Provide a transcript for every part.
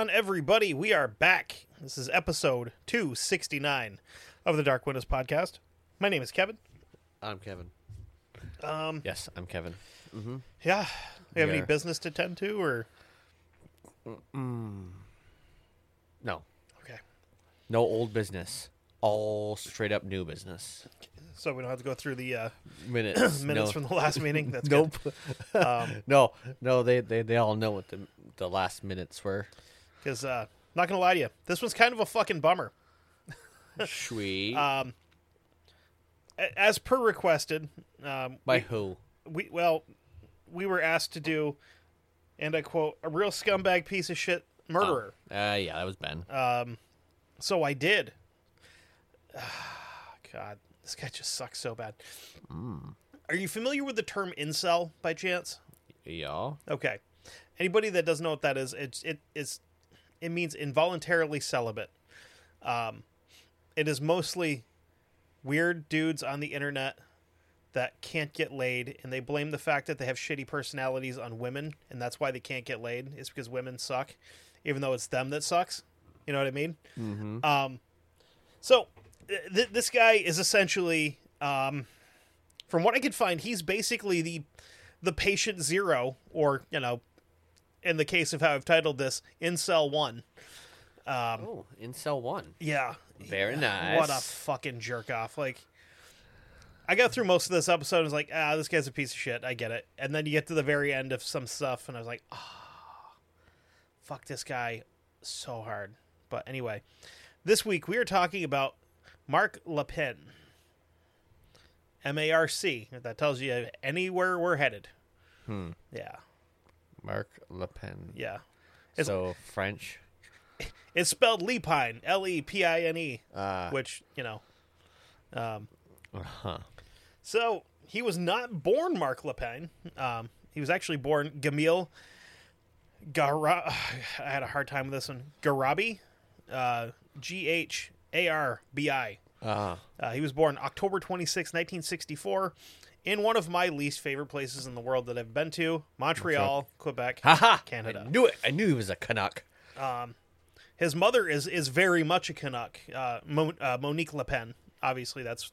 On, everybody? We are back. This is episode 269 of the Dark Windows podcast. My name is Kevin. I'm Kevin. Um, Yes, I'm Kevin. yeah. You have any Yeah. business to tend to, or No, okay? no old business. All straight up new business. So we don't have to go through the uh, Minutes. minutes no. from the last meeting. That's Nope. good. Um, no, no. They, they they all know what the the last minutes were. Because uh, not gonna lie to you, this one's kind of a fucking bummer. Sweet. Um, as per requested, um, By we, who? we well, we were asked to do, and I quote, a real scumbag piece of shit murderer. Uh, yeah, that was Ben. Um, so I did. God, this guy just sucks so bad. Are you familiar with the term incel by chance? yeah. Okay. Anybody that doesn't know what that is, it's it is it means involuntarily celibate. Um, it is mostly weird dudes on the internet that can't get laid, and they blame the fact that they have shitty personalities on women, and that's why they can't get laid. It's because women suck, even though it's them that sucks. You know what I mean? Mm-hmm. Um, so th- th- this guy is essentially, um, from what I could find, he's basically the the patient zero, or you know, in the case of how I've titled this, incel one. Um, Oh, Incel One. yeah, Very nice. what a fucking jerk off! Like, I got through most of this episode. and was like, ah, this guy's a piece of shit. I get it. And then you get to the very end of some stuff, and I was like, ah, fuck this guy so hard. But anyway, this week we are talking about Marc Lepine. M A R C. That tells you anywhere we're headed. Hmm. Yeah, Mark Le Pen. yeah. It's- So French. It's spelled Lepine, L E P I N E, Uh, which you know. Um, huh. So he was not born Marc Lepine. Um, he was actually born Gamil Gara. I had a hard time with this one. Garabi, uh, G H A R B I. Uh, Uh, he was born October 26, 1964, in one of my least favorite places in the world that I've been to Montreal, Quebec, haha. Canada. I knew it. I knew he was a Canuck. Um, His mother is is very much a Canuck, uh, Mo- uh, Monique Lepine. Obviously, that's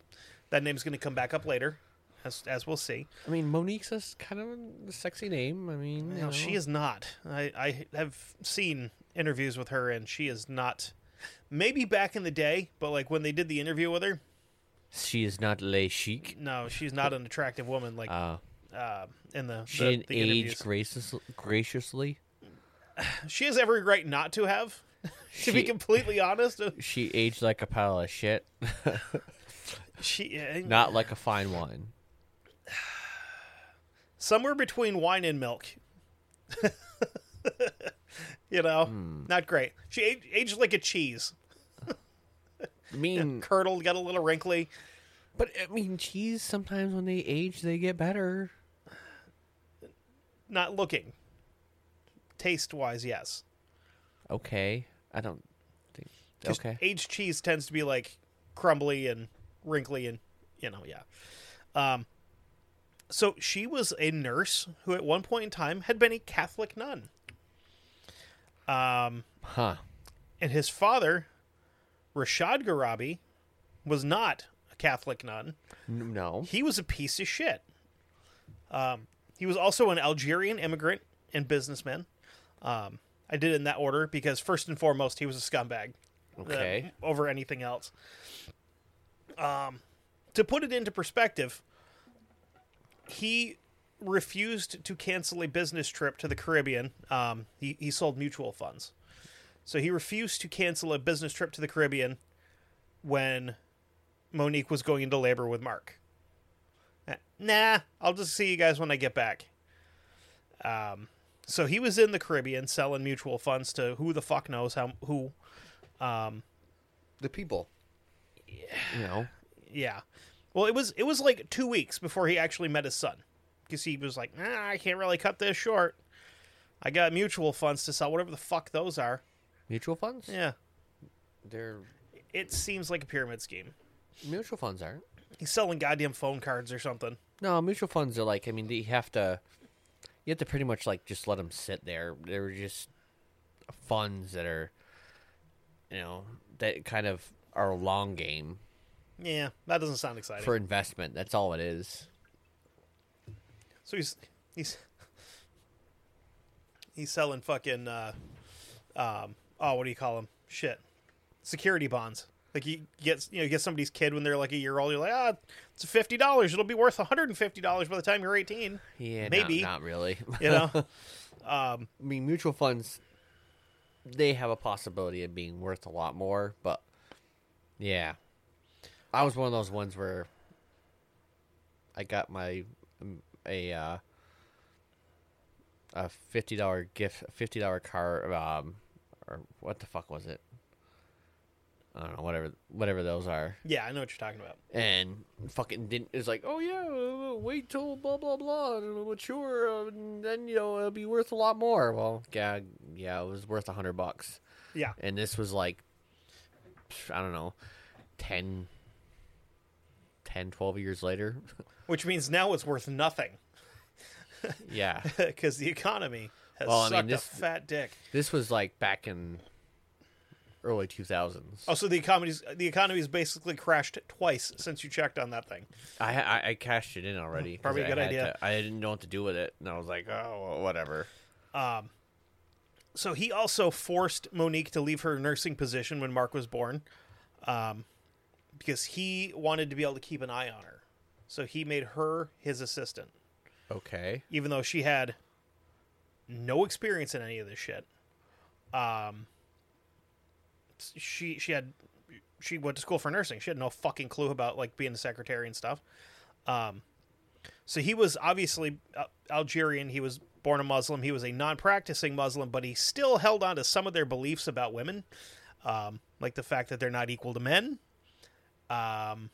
that name's going to come back up later, as as we'll see. I mean, Monique's a, kind of a sexy name. I mean, you No, she is not. I, I have seen interviews with her, and she is not. Maybe back in the day, but like when they did the interview with her, She is not le chic. no, she's not an attractive woman. Like Uh, uh, in the, she the, didn't the age gracious, graciously. She has every right not to have. to be completely honest, She aged like a pile of shit, she uh, not like a fine wine. somewhere between wine and milk. you know, Hmm. not great. She aged, aged like a cheese, mean, curdled, got a little wrinkly. but I mean, cheese. Sometimes when they age, they get better. Not looking. Taste wise, yes. Okay, I don't think. Okay, Aged cheese tends to be like crumbly and wrinkly and you know, yeah. Um so she was a nurse who at one point in time had been a Catholic nun. Um huh? and his father, Rashad Garabi, was not a Catholic nun. No. He was a piece of shit. Um he was also an Algerian immigrant and businessman. Um, I did it in that order because first and foremost, he was a scumbag. uh, Okay. over anything else. Um, to put it into perspective, he refused to cancel a business trip to the Caribbean. Um, he, he sold mutual funds. So he refused to cancel a business trip to the Caribbean when Monique was going into labor with Marc. Uh, Nah, I'll just see you guys when I get back. Um, so he was in the Caribbean selling mutual funds to who the fuck knows how who. Um, The people. You know. yeah. Well, it was it was like two weeks before he actually met his son, because he was like, nah, I can't really cut this short. I got mutual funds to sell, whatever the fuck those are. Mutual funds? Yeah, They're it seems like a pyramid scheme. mutual funds aren't. He's selling goddamn phone cards or something. No, mutual funds are like I mean you have to you have to pretty much like just let them sit there. They're just funds that are you know that kind of are a long game Yeah, that doesn't sound exciting. for investment. That's all it is. So he's he's he's selling fucking uh, um oh what do you call them? Shit, security bonds. Like you get you know you get somebody's kid when they're like a year old. You're like ah it's fifty dollars. It'll be worth one hundred and fifty dollars by the time you're eighteen. Yeah, Maybe. not, not really. You know. I mean, mutual funds they have a possibility of being worth a lot more, but yeah, I was one of those ones where I got my um, a uh, a fifty dollar gift, fifty dollar car, um, or what the fuck was it? I don't know, whatever, whatever those are, yeah, I know what you're talking about. and fucking didn't. It's like, oh yeah, uh, wait till blah blah blah, and mature, uh, and then you know it'll be worth a lot more. Well, yeah, yeah, it was worth a hundred bucks, Yeah, and this was like, I don't know, 10, 10 12 years later. which means now it's worth nothing yeah, because the economy has Well, I mean, sucked this- a fat dick. this was like back in early two thousands. Oh, so the economy's the economy's basically crashed twice since you checked on that thing. I, I I cashed it in already. Probably a good idea. to- I didn't know what to do with it, and I was like, oh, whatever. Um, so he also forced Monique to leave her nursing position when Marc was born, um, because he wanted to be able to keep an eye on her. So he made her his assistant, Okay. even though she had no experience in any of this shit. Um, she she had she went to school for nursing. She had no fucking clue about like being a secretary and stuff. Um, so he was obviously uh, Algerian. He was born a Muslim. He was a non-practicing Muslim, but he still held on to some of their beliefs about women, um, like the fact that they're not equal to men. Um,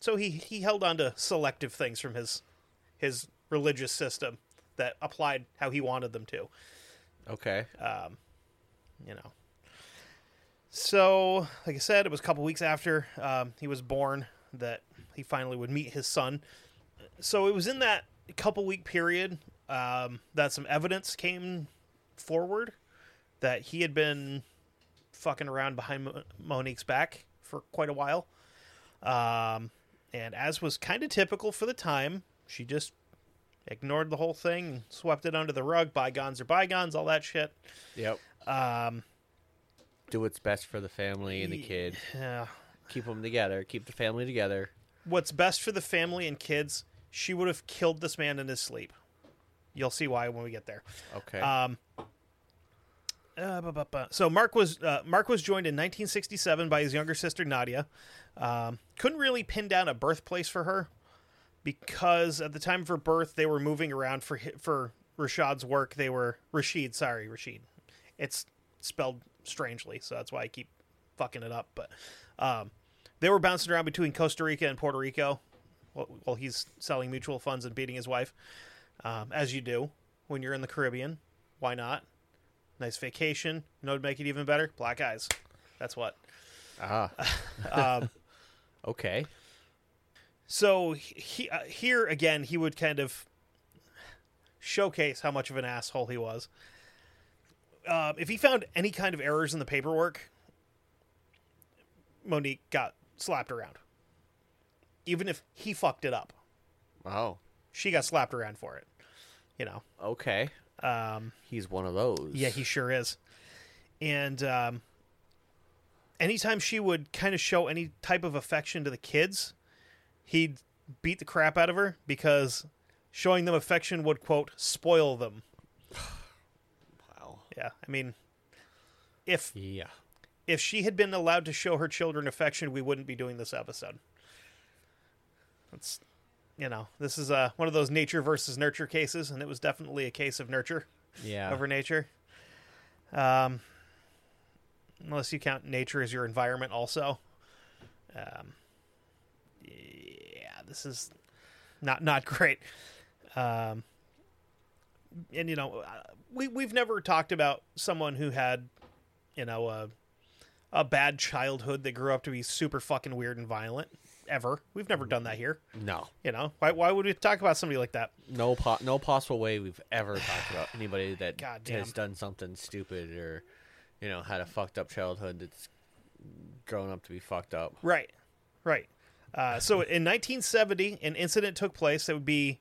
so he he held on to selective things from his his religious system that applied how he wanted them to Okay. you know. So, like I said, it was a couple weeks after um, he was born that he finally would meet his son. So it was in that couple week period um, that some evidence came forward that he had been fucking around behind Mo- Monique's back for quite a while. Um, and as was kind of typical for the time, she just ignored the whole thing, and swept it under the rug. Bygones are bygones, all that shit. Yep. Um, Do what's best for the family and the kid. yeah. Keep them together. Keep the family together. What's best for the family and kids, she would have killed this man in his sleep. You'll see why when we get there. Okay. Um, uh, bu- bu- bu- so Marc was uh, Marc was joined in 1967 by his younger sister Nadia. Um, couldn't really pin down a birthplace for her because at the time of her birth they were moving around for for Rashad's work. They were Rashid, sorry Rashid. It's spelled strangely, so that's why I keep fucking it up. But um, they were bouncing around between Costa Rica and Puerto Rico while, while he's selling mutual funds and beating his wife, um, as you do when you're in the Caribbean. Why not? Nice vacation. You know, would make it even better. Black eyes. That's what. ah. Um, Okay. So he, uh, here again, he would kind of showcase how much of an asshole he was. Uh, if he found any kind of errors in the paperwork, Monique got slapped around. Even if he fucked it up, Oh. she got slapped around for it. You know, Okay. um, He's one of those. yeah, he sure is. And um, anytime she would kind of show any type of affection to the kids, he'd beat the crap out of her because showing them affection would quote spoil them. Wow. Yeah, I mean, if Yeah. if she had been allowed to show her children affection, we wouldn't be doing this episode. That's, you know, this is uh, one of those nature versus nurture cases, and it was definitely a case of nurture Yeah. over nature. Um, unless you count nature as your environment, also. Um, this is not not great. Um, and you know, uh, we we've never talked about someone who had, you know, a a bad childhood that grew up to be super fucking weird and violent. Ever, we've never done that here. No. You know, why why would we talk about somebody like that? No po- no possible way we've ever talked about anybody that has done something stupid or you know had a fucked up childhood that's grown up to be fucked up. Right, right. Uh, so in 1970, an incident took place that would be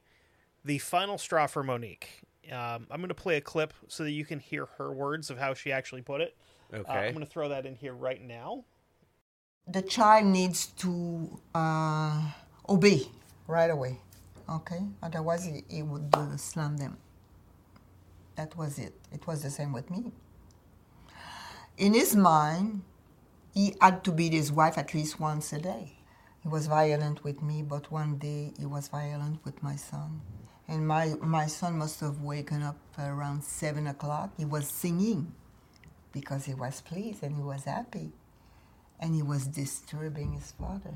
the final straw for Monique. Um, I'm going to play a clip so that you can hear her words of how she actually put it. Uh, Okay. I'm going to throw that in here right now. the child needs to uh, obey right away. Okay, otherwise he, he would uh, slam them. That was it. It was the same with me. In his mind, he had to beat his wife at least once a day. He was violent with me, but one day he was violent with my son. And my, my son must have waken up around seven o'clock. He was singing because he was pleased and he was happy and he was disturbing his father.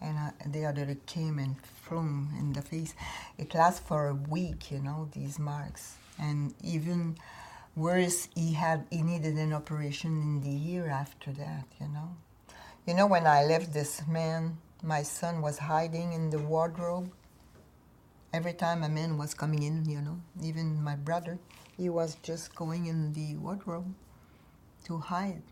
And uh, the other came and flung in the face. It lasted for a week, you know, these marks. And even worse, he had he needed an operation in the year after that, you know. You know, when I left this man, my son was hiding in the wardrobe. Every time a man was coming in, you know, even my brother, he was just going in the wardrobe to hide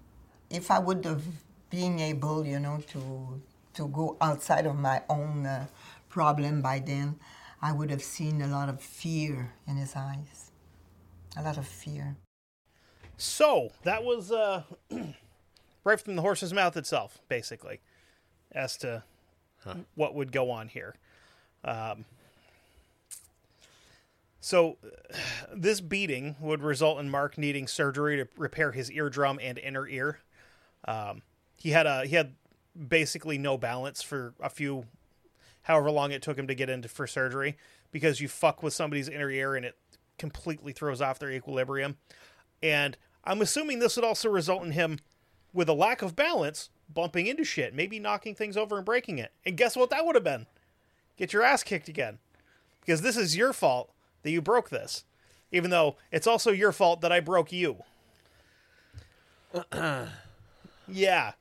if I would have been able, you know, to to go outside of my own uh, problem by then, I would have seen a lot of fear in his eyes, a lot of fear. So that was uh, right from the horse's mouth itself, basically, as to what would go on here. Um, so this beating would result in Marc needing surgery to repair his eardrum and inner ear. Um, he had a he had basically no balance for a few, however long it took him to get into for surgery, because you fuck with somebody's inner ear and it completely throws off their equilibrium. And I'm assuming this would also result in him, with a lack of balance, bumping into shit, maybe knocking things over and breaking it. And guess what that would have been? Get your ass kicked again. Because this is your fault that you broke this. Even though it's also your fault that I broke you. yeah.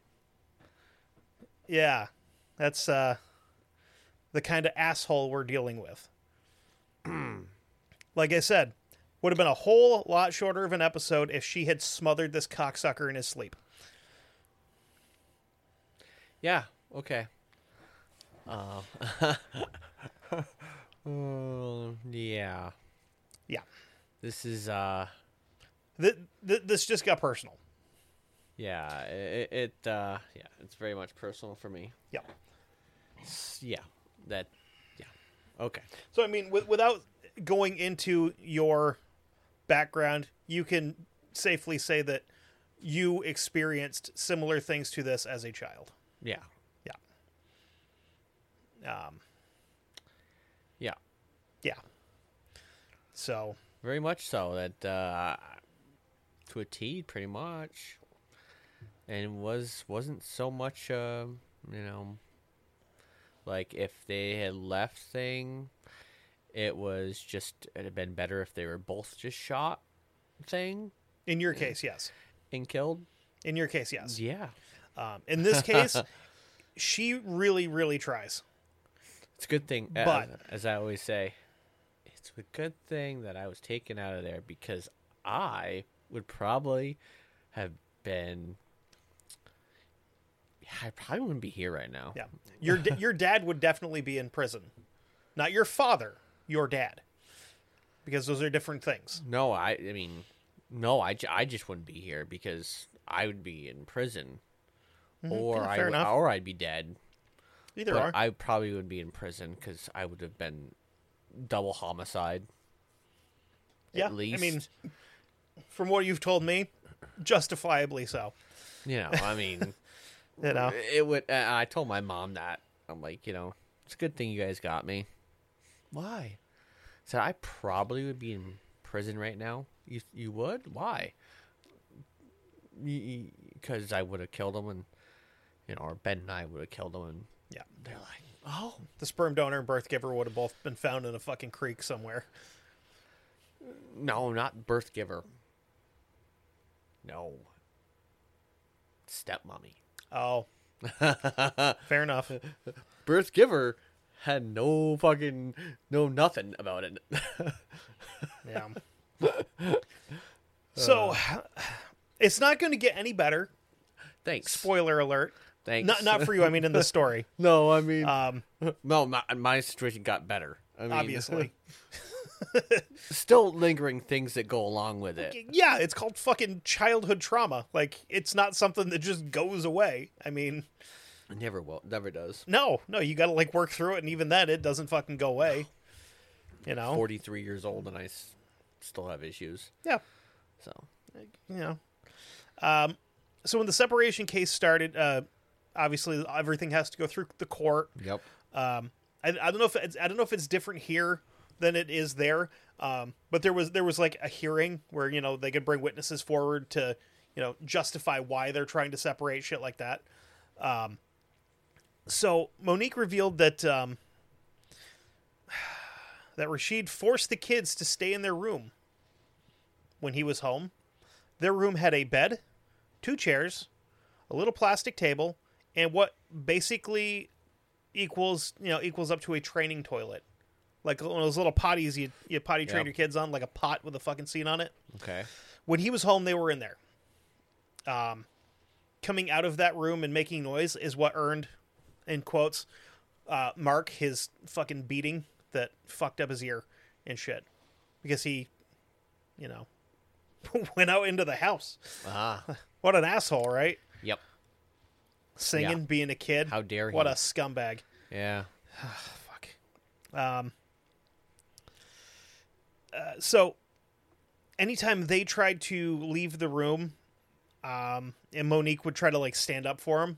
Yeah. That's uh the kind of asshole we're dealing with. like I said, would have been a whole lot shorter of an episode if she had smothered this cocksucker in his sleep. Yeah. Okay. Uh, uh, yeah. Yeah. This is uh Th- th- this just got personal. yeah, it, it uh yeah, it's very much personal for me. Yeah. S- Yeah. That yeah. Okay. So I mean, w- without going into your background, you can safely say that you experienced similar things to this as a child. Yeah. Yeah. Um, Yeah. yeah. So Very much so. That uh to a T pretty much. And was wasn't so much uh, you know like if they had left thing it was just it'd have been better if they were both just shot thing in your case, yes. and killed. In your case, yes. Yeah. Um, in this case, she really, really tries. It's a good thing uh, But- as I always say, it's a good thing that I was taken out of there because I would probably have been I probably wouldn't be here right now. Yeah, your d- your dad would definitely be in prison not your father, your dad, because those are different things. No, I. I mean, no, I, I just wouldn't be here because I would be in prison, or Mm-hmm. yeah, I enough. or I'd be dead. Either are. I probably would be in prison because I would have been double homicide. yeah, at least. I mean, from what you've told me, justifiably so. You know, I mean, You know, it would. Uh, I told my mom that I'm like, you know, it's a good thing you guys got me. Why? So I probably would be in prison right now. You you would? Why? Because I would have killed him, and you know, or Ben and I would have killed him, and yeah, they're like, oh, the sperm donor and birth giver would have both been found in a fucking creek somewhere. no, not birth giver. No. Stepmommy. Oh, fair enough. birth giver had no fucking no nothing about it. Yeah. so uh. it's not going to get any better. Thanks. Spoiler alert. Thanks. Not not for you. I mean, in the story, no, I mean, um, no, my, my situation got better. I mean, obviously. still lingering things that go along with it. Yeah, it's called fucking childhood trauma. Like it's not something that just goes away. I mean, It never will, never does. no, no, you got to like work through it, and even then, it doesn't fucking go away. You know. Forty three years old and I s- still have issues. Yeah. So you know. Um, so when the separation case started, uh, obviously everything has to go through the court. yep. Um, I, I don't know if it's, I don't know if it's different here than it is there. Um, but there was there was like a hearing where you know they could bring witnesses forward to you know justify why they're trying to separate shit like that. Um, so Monique revealed that um, that Rashid forced the kids to stay in their room when he was home. Their room had a bed, two chairs, a little plastic table, and what basically equals you know equals up to a training toilet, like one of those little potties you you potty train Yeah. your kids on, like a pot with a fucking seat on it. Okay. When he was home, they were in there. Um, coming out of that room and making noise is what earned, in quotes, uh, Marc his fucking beating that fucked up his ear and shit, because he, you know, went out into the house. Ah. What an asshole, right? Yep. Singing, Yeah. being a kid. How dare he? What a scumbag. Yeah. Fuck. Um. uh, so, anytime they tried to leave the room, um, and Monique would try to like stand up for him,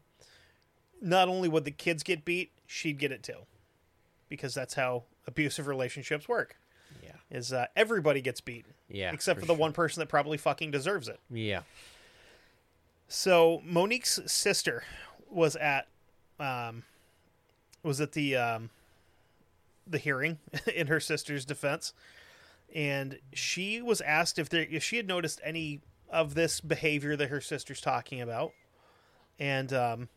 not only would the kids get beat, she'd get it too, because that's how abusive relationships work. Yeah. Is uh, everybody gets beat, Yeah. except for, the one person that probably fucking deserves it. Yeah. So Monique's sister was at um was at the um the hearing in her sister's defense. And she was asked if there if she had noticed any of this behavior that her sister's talking about. And um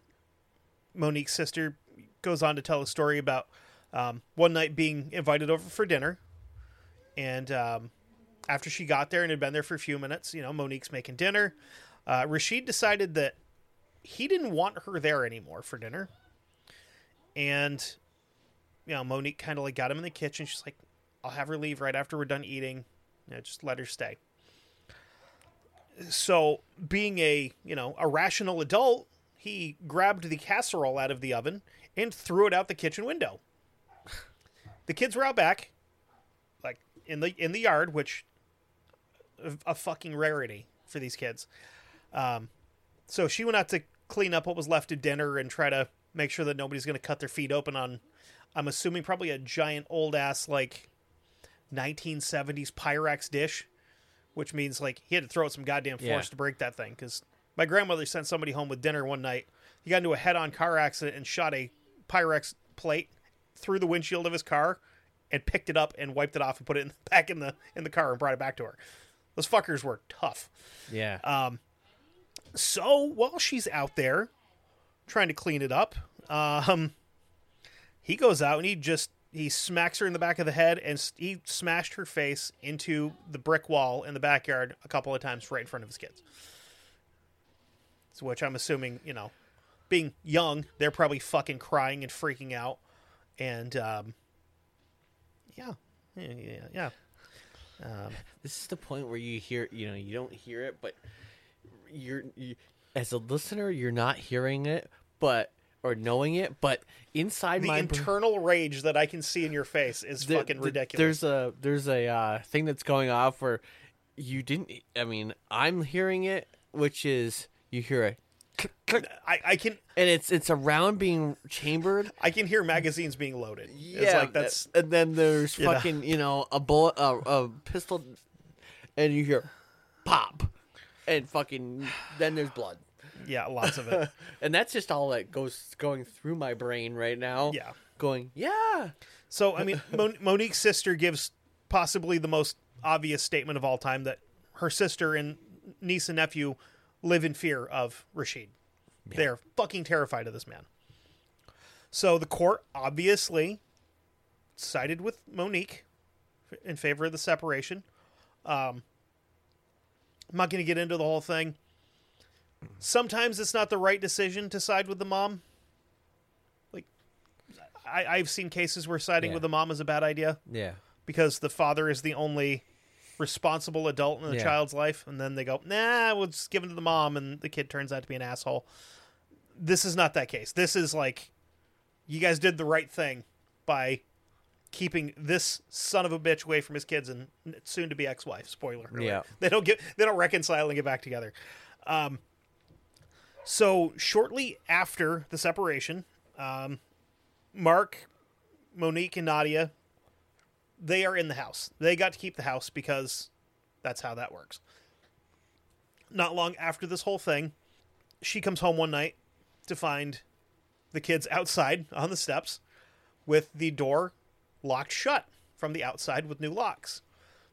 Monique's sister goes on to tell a story about um, one night being invited over for dinner. And um, after she got there and had been there for a few minutes you know Monique's making dinner. Uh, Rashid decided that he didn't want her there anymore for dinner. And, you know, Monique kind of like got him in the kitchen. She's like, I'll have her leave right after we're done eating. You know, just let her stay. So, being a, you know, a rational adult, he grabbed the casserole out of the oven and threw it out the kitchen window. The kids were out back, like in the in the yard, which a, a fucking rarity for these kids. Um, so she went out to clean up what was left of dinner and try to make sure that nobody's going to cut their feet open on. I'm assuming probably a giant old ass like 1970s Pyrex dish, which means like he had to throw out some goddamn force Yeah. to break that thing. Because my grandmother sent somebody home with dinner one night. He got into a head-on car accident and shot a Pyrex plate through the windshield of his car and picked it up and wiped it off and put it in, back in the in the car and brought it back to her. Those fuckers were tough. Yeah. Um, So while she's out there trying to clean it up, um, he goes out and he just he smacks her in the back of the head and he smashed her face into the brick wall in the backyard a couple of times right in front of his kids. So which I'm assuming, you know, being young, they're probably fucking crying and freaking out, and um, Yeah, yeah, yeah. Um, This is the point where you hear, you know, you don't hear it, but you're you, as a listener, you're not hearing it, but or knowing it, but inside the my internal rage that I can see in your face is there- fucking th- ridiculous. There's a there's a uh, thing that's going off where you didn't. I mean, I'm hearing it, which is you hear it, I, I can and it's it's a round being chambered. I can hear magazines being loaded. Yeah, it's like that's and then there's You know. fucking you know a bullet, a, a pistol, and you hear pop, and fucking then there's blood, yeah, lots of it. and that's just all that goes going through my brain right now. Yeah. going yeah, So I mean, Mon- Monique's sister gives possibly the most obvious statement of all time that her sister and niece and nephew live in fear of Rashid. They're fucking terrified of this man. So the court obviously sided with Monique in favor of the separation. Um, I'm not going to get into the whole thing. Sometimes it's not the right decision to side with the mom. Like, I, I've seen cases where siding Yeah. with the mom is a bad idea yeah, because the father is the only responsible adult in the Yeah. child's life, and then they go, "Nah, we'll just give him to the mom," and the kid turns out to be an asshole. This is not that case. This is like, you guys did the right thing by keeping this son of a bitch away from his kids and soon to be ex-wife. Spoiler. alert. Yeah. they don't get they don't reconcile and get back together. Um, so shortly after the separation, um, Marc, Monique, and Nadia they are in the house. They got to keep the house because that's how that works. Not long after this whole thing, she comes home one night to find the kids outside on the steps with the door locked shut from the outside with new locks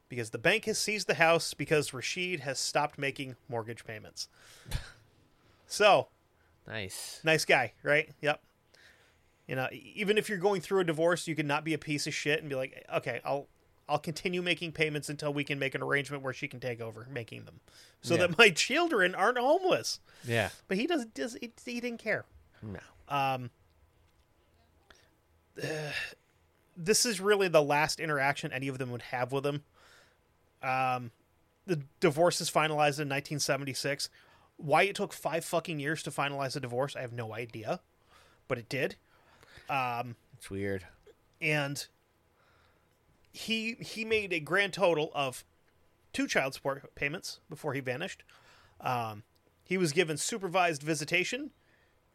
because the bank has seized the house because Rashid has stopped making mortgage payments. so, nice. nice guy, right? Yep. You know, even if you're going through a divorce, you can not be a piece of shit and be like, okay, I'll I'll continue making payments until we can make an arrangement where she can take over making them, so Yeah. that my children aren't homeless. Yeah, But he doesn't. Does he, he didn't care. no, Um, this is really the last interaction any of them would have with him. Um, the divorce is finalized in 1976. Why it took five fucking years to finalize a divorce, I have no idea, but it did. it's weird. And he he made a grand total of two child support payments before he vanished. Um, he was given supervised visitation,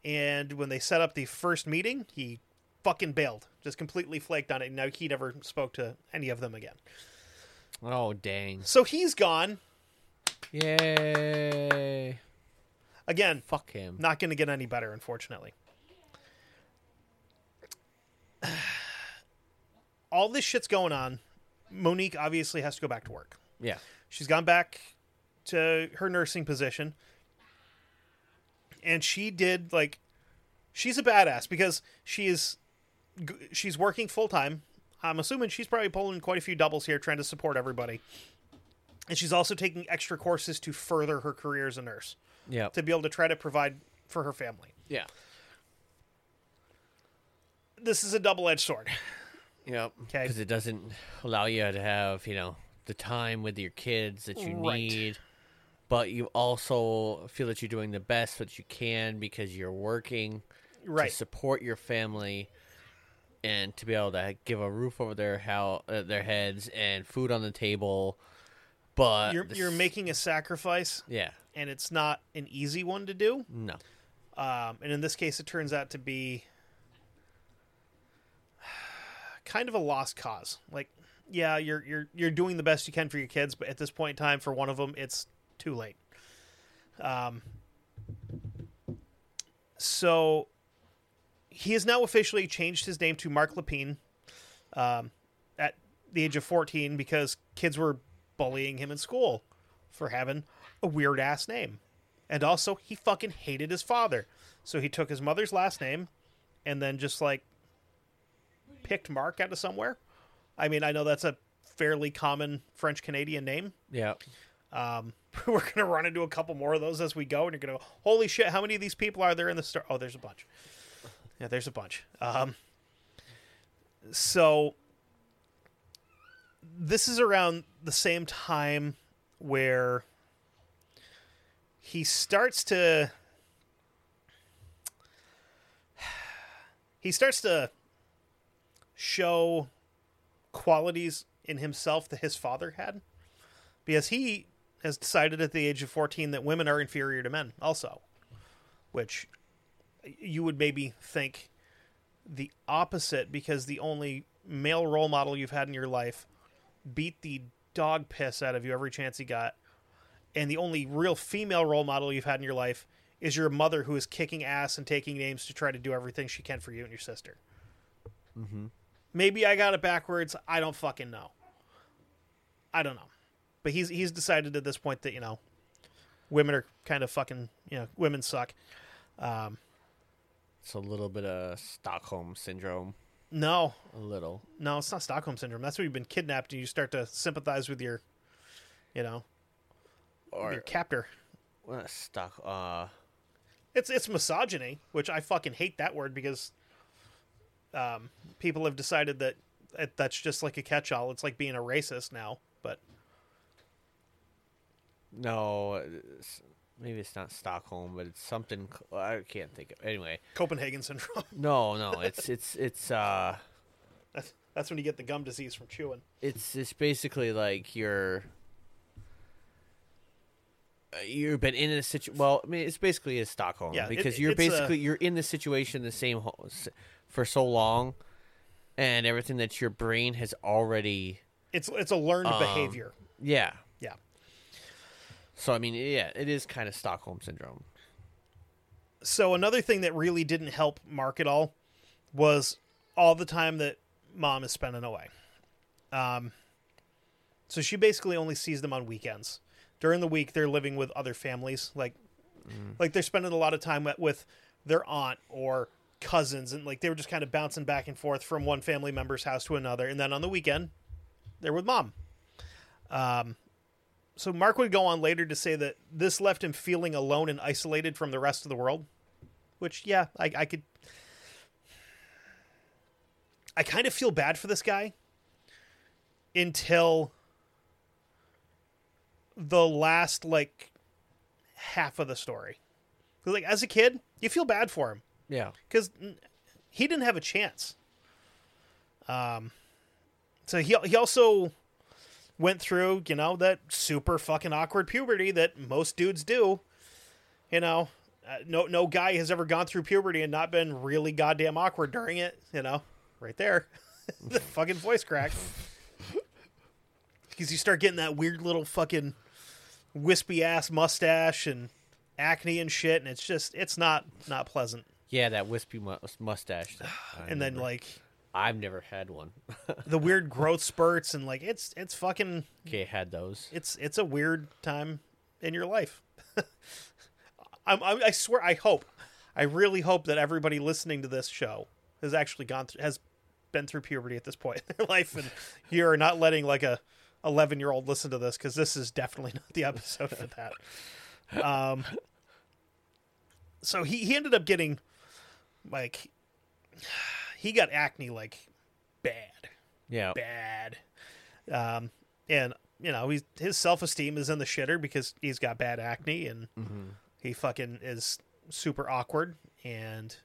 and when they set up the first meeting, he fucking bailed, just completely flaked on it. Now he never spoke to any of them again. Oh dang! So he's gone Yay! again. Fuck him. Not going to get any better, unfortunately. All this shit's going on. Monique obviously has to go back to work. Yeah, She's gone back to her nursing position. And she did like she's a badass because she is she's working full time. I'm assuming she's probably pulling quite a few doubles here trying to support everybody. And she's also taking extra courses to further her career as a nurse yeah, to be able to try to provide for her family. yeah, This is a double-edged sword. yeah. 'Kay. Because it doesn't allow you to have you know the time with your kids that you Right. need, but you also feel that you're doing the best that you can because you're working Right. to support your family and to be able to give a roof over their how uh, their heads and food on the table. But You're this- you're making a sacrifice yeah and it's not an easy one to do. no Um, and in this case, it turns out to be kind of a lost cause. Like, yeah, you're you're you're doing the best you can for your kids, but at this point in time, for one of them, it's too late. Um, so he has now officially changed his name to Marc Lepine um, at the age of 14 because kids were bullying him in school for having a weird ass name. And also, he fucking hated his father. So he took his mother's last name and then just like picked Marc out of somewhere. I mean, I know that's a fairly common French Canadian name. yeah Um, we're going to run into a couple more of those as we go, and you're going to go, holy shit, how many of these people are there in the store? Oh, there's a bunch. Yeah, there's a bunch. Um, so this is around the same time where he starts to he starts to show qualities in himself that his father had because he has decided at the age of 14 that women are inferior to men also which you would maybe think the opposite because the only male role model you've had in your life beat the dog piss out of you every chance he got. And the only real female role model you've had in your life is your mother who is kicking ass and taking names to try to do everything she can for you and your sister. Mm-hmm. maybe i got it backwards. I don't fucking know. I don't know. But he's he's decided at this point that you know women are kind of fucking you know women suck. Um It's a little bit of Stockholm syndrome. no A little. no it's not stockholm syndrome that's when you've been kidnapped and you start to sympathize with your you know Or your captor well, stock. Uh, It's it's misogyny, which I fucking hate that word because um, people have decided that it, that's just like a catch-all. It's like being a racist now. But no, maybe it's not Stockholm, but it's something. I can't think of. Anyway, Copenhagen syndrome. no, no, it's it's it's uh, that's, that's when you get the gum disease from chewing. it's it's basically like you're. uh, You've been in a situation. Well, I mean, it's basically a Stockholm Yeah, it- because you're it's a- basically you're in the situation the same ho- for so long, and everything that your brain has already It's it's a learned Um, behavior. yeah. So I mean, yeah, it is kind of Stockholm syndrome. So another thing that really didn't help Marc at all was all the time that mom is spending away. Um, so she basically only sees them on weekends. During the week, they're living with other families, like like they're spending a lot of time with- with their aunt or cousins, and like they were just kind of bouncing back and forth from one family member's house to another. And then on the weekend, they're with mom. Um, so Marc would go on later to say that this left him feeling alone and isolated from the rest of the world. Which, yeah, I, I could. I kind of feel bad for this guy until the last like half of the story. 'Cause, Like as a kid, you feel bad for him Yeah. because he didn't have a chance. Um, so he he also went through you know that super fucking awkward puberty that most dudes do. You know, uh, no no guy has ever gone through puberty and not been really goddamn awkward during it. You know, right there, the fucking voice crack. Because you start getting that weird little fucking wispy ass mustache and acne and shit, and it's just it's not not pleasant. Yeah, that wispy mu- mustache. I And then like I've never had one. the weird growth spurts and like it's it's fucking Okay, had those. it's it's a weird time in your life. I'm, I, I swear I hope I really hope that everybody listening to this show has actually gone through has been through puberty at this point in their life and you are not letting like a 11 year old listen to this because this is definitely not the episode for that um so he, he ended up getting like he got acne like bad Yeah. bad. Um, and you know, he's his self esteem is in the shitter because he's got bad acne and he fucking is super awkward and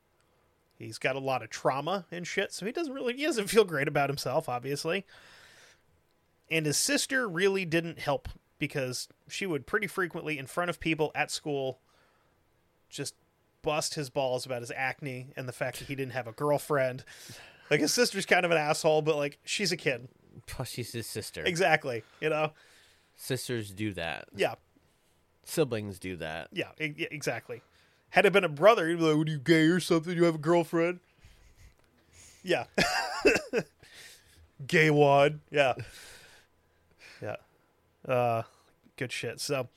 he's got a lot of trauma and shit. So he doesn't really he doesn't feel great about himself, obviously. And his sister really didn't help because she would pretty frequently in front of people at school just bust his balls about his acne and the fact that he didn't have a girlfriend. Like his sister's kind of an asshole, but like she's a kid. Plus, she's his sister. Exactly. You know? Sisters do that. Yeah. Siblings do that. Yeah. e- yeah, Exactly. Had it been a brother, he'd be like, "What are you gay or something? You have a girlfriend?" Yeah. gay wad. Yeah. Yeah. Uh, good shit. So,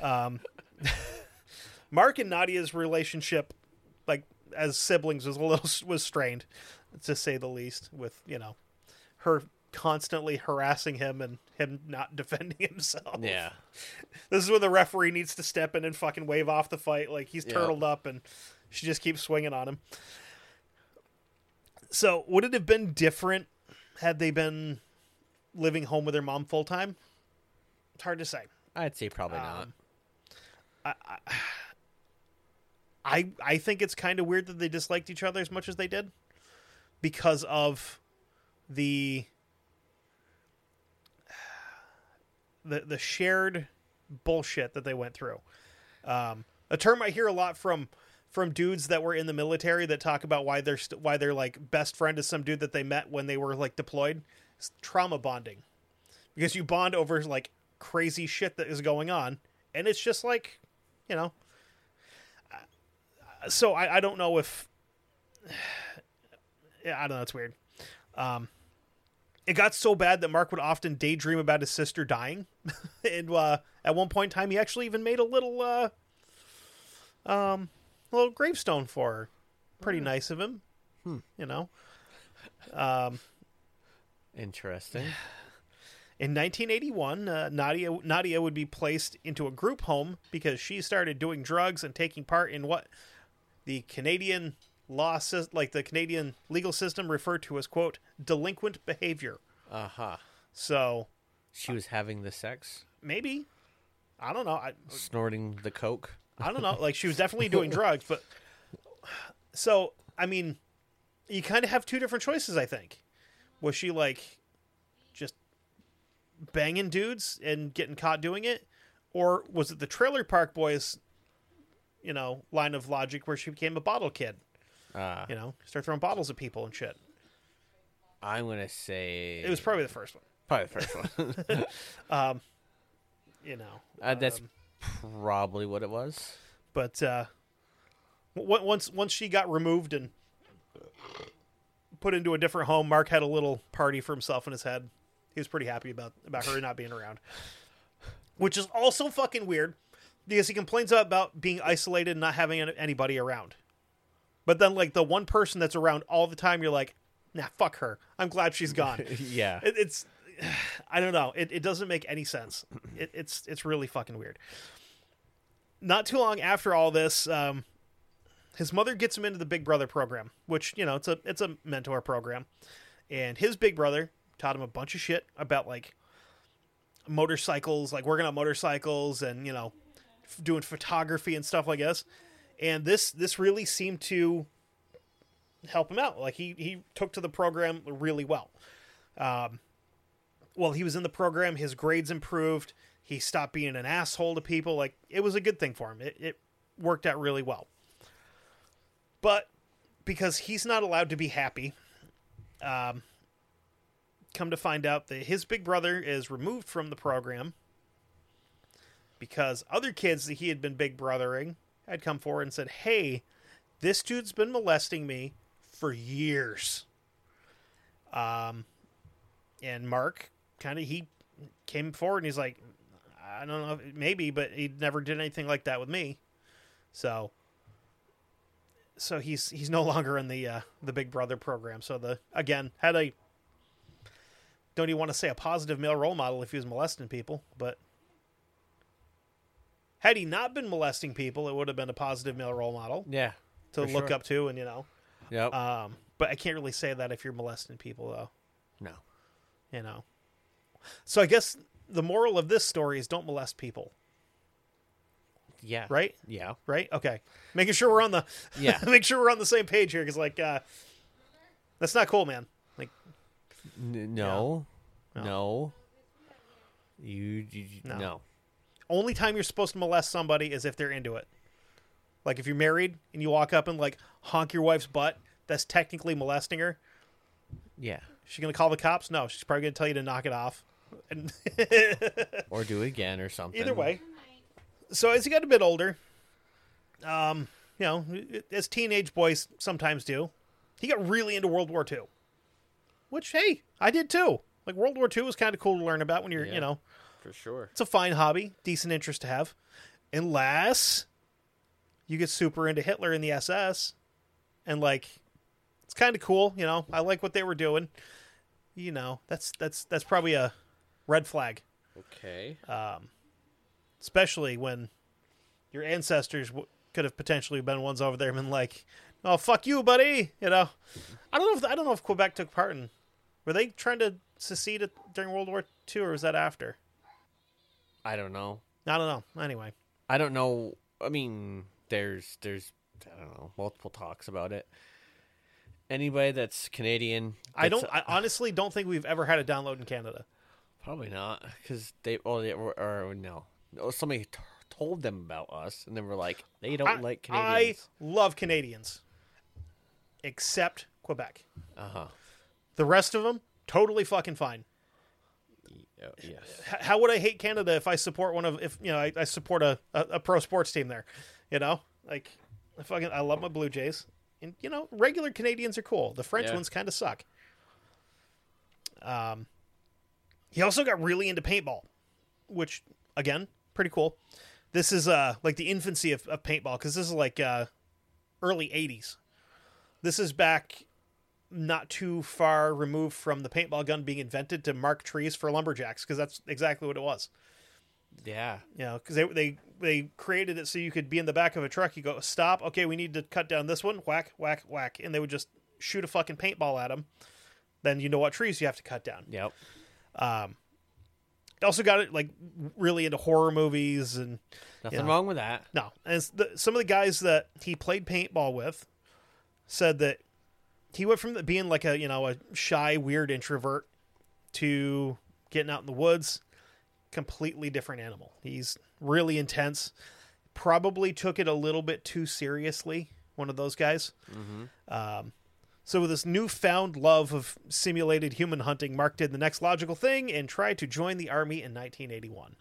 um, Marc and Nadia's relationship, like as siblings, was a little was strained, to say the least. With you know, her constantly harassing him and him not defending himself. Yeah. This is where the referee needs to step in and fucking wave off the fight. Like he's Yeah. turtled up and she just keeps swinging on him. So would it have been different had they been living home with their mom full time. It's hard to say. I'd say probably Um, not. I I think it's kind of weird that they disliked each other as much as they did because of the the the shared bullshit that they went through. Um, a term I hear a lot from from dudes that were in the military that talk about why they're st- why their like best friend is some dude that they met when they were like deployed. It's trauma bonding because you bond over like crazy shit that is going on, and it's just like you know so I, I don't know if yeah, I don't know. It's weird. Um, it got so bad that Marc would often daydream about his sister dying, and uh, at one point in time, he actually even made a little uh, um, little gravestone for her. Pretty nice of him, you know. Um, Interesting. In 1981, uh, Nadia Nadia would be placed into a group home because she started doing drugs and taking part in what the Canadian law like the Canadian legal system referred to as quote delinquent behavior. Uh huh. So She was having the sex, maybe I don't know. I snorting the coke. I don't know. Like she was definitely doing drugs, but so I mean, you kind of have two different choices. I think was she like just banging dudes and getting caught doing it, or was it the Trailer Park Boys? You know, line of logic where she became a bottle kid. Uh, You know, start throwing bottles at people and shit. I'm gonna say It was probably the first one. probably the first one. You know, uh, that's Um, probably what it was. but uh, w- once once she got removed and put into a different home, Marc had a little party for himself in his head. He was pretty happy about about her not being around, which is also fucking weird because he complains about being isolated and not having anybody around. But then, like the one person that's around all the time, you're like, nah, fuck her. I'm glad she's gone. yeah. It, it's I don't know. It, it doesn't make any sense. It, it's it's really fucking weird. Not too long after all this, um, his mother gets him into the Big Brother program, which you know it's a it's a mentor program, and his big brother taught him a bunch of shit about like motorcycles, like working on motorcycles, and you know doing photography and stuff like this. And this this really seemed to help him out. Like he he took to the program really well Um, well, he was in the program, his grades improved. He stopped being an asshole to people. Like it was a good thing for him. It, it worked out really well. But because he's not allowed to be happy, um, come to find out that his big brother is removed from the program because other kids that he had been big brothering had come forward and said, "Hey, this dude's been molesting me for years." Um, and Marc kind of he came forward and he's like, I don't know, maybe, but he never did anything like that with me. So, so he's he's no longer in the uh, the Big Brother program. So the again had a don't even want to say a positive male role model if he was molesting people, but had he not been molesting people, it would have been a positive male role model Yeah. to for look sure. up to, and you know. Yep. Um, but I can't really say that if you're molesting people, though. no. you know. So I guess the moral of this story is don't molest people, Yeah. right? Yeah. Right? Okay. Making sure we're on the Yeah. make sure we're on the same page here cuz like uh that's not cool, man. Like N- no. No. No. You, you No. no. Only time you're supposed to molest somebody is if they're into it. Like if you're married and you walk up and like honk your wife's butt, that's technically molesting her. Yeah. She's going to call the cops? No, she's probably going to tell you to knock it off. And Or do it again or something. Either way. So as he got a bit older, um, you know, as teenage boys sometimes do, he got really into World War II. Which, hey, I did too. Like World War II was kind of cool to learn about when you're, Yeah. you know, For sure. it's a fine hobby, decent interest to have, unless you get super into Hitler and the SS, and like, it's kind of cool. You know, I like what they were doing. You know, that's that's that's probably a red flag Okay. Um especially when your ancestors w- could have potentially been ones over there and been like, "Oh, fuck you, buddy," you know. I don't know if I don't know if Quebec took part in Were they trying to secede during World War II, or was that after? I don't know. I don't know. Anyway, I don't know. I mean, there's there's I don't know multiple talks about it. Anybody that's Canadian, I don't. I honestly don't think we've ever had a download in Canada. probably not because they oh they were or no, no somebody t- told them about us and they were like they don't I, like Canadians. I love Canadians, except Quebec. Uh huh. The rest of them totally fucking fine. Yes. How would I hate Canada if I support one of if you know I, I support a, a, a pro sports team there? You know, like I fucking I love my Blue Jays, and you know regular Canadians are cool. The French Yeah. ones kind of suck. Um, he also got really into paintball, which again pretty cool. This is uh like the infancy of, of paintball because this is like uh early '80s. This is back not too far removed from the paintball gun being invented to mark trees for lumberjacks because that's exactly what it was. Yeah. You know, because they they they created it so you could be in the back of a truck. You go stop. Okay, we need to cut down this one. Whack, whack, whack, and they would just shoot a fucking paintball at them. Then you know what trees you have to cut down. Yep. Um, also got it like really into horror movies and Nothing Yeah. wrong with that. no. And the, some of the guys that he played paintball with said that he went from being like a you know a shy, weird introvert to getting out in the woods. Completely different animal. He's really intense. Probably took it a little bit too seriously. One of those guys. Um, so with this newfound love of simulated human hunting, Marc did the next logical thing and tried to join the army in 1981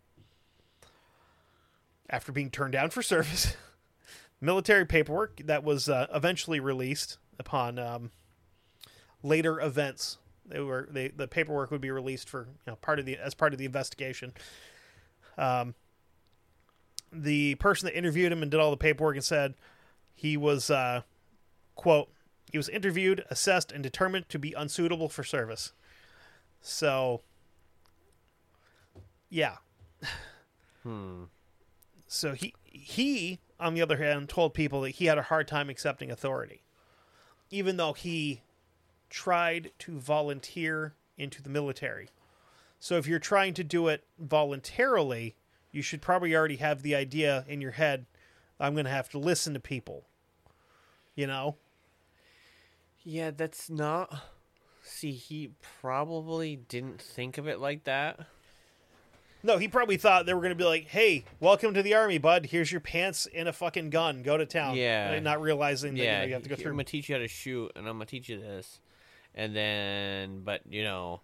after being turned down for service. Military paperwork that was uh, eventually released upon um, later events. They were they, the paperwork would be released for you know part of the as part of the investigation. Um, the person that interviewed him and did all the paperwork and said he was uh, quote he was interviewed, assessed, and determined to be unsuitable for service. So, yeah, Hmm. so he he on the other hand told people that he had a hard time accepting authority even though he tried to volunteer into the military so if you're trying to do it voluntarily you should probably already have the idea in your head i'm going to have to listen to people you know Yeah, that's not. See, he probably didn't think of it like that. no he probably thought they were going to be like hey welcome to the army bud here's your pants and a fucking gun go to town Yeah. And not realizing that you, know, you have to go through I'm gonna teach you how to shoot, and I'm gonna teach you this, and then, but you know,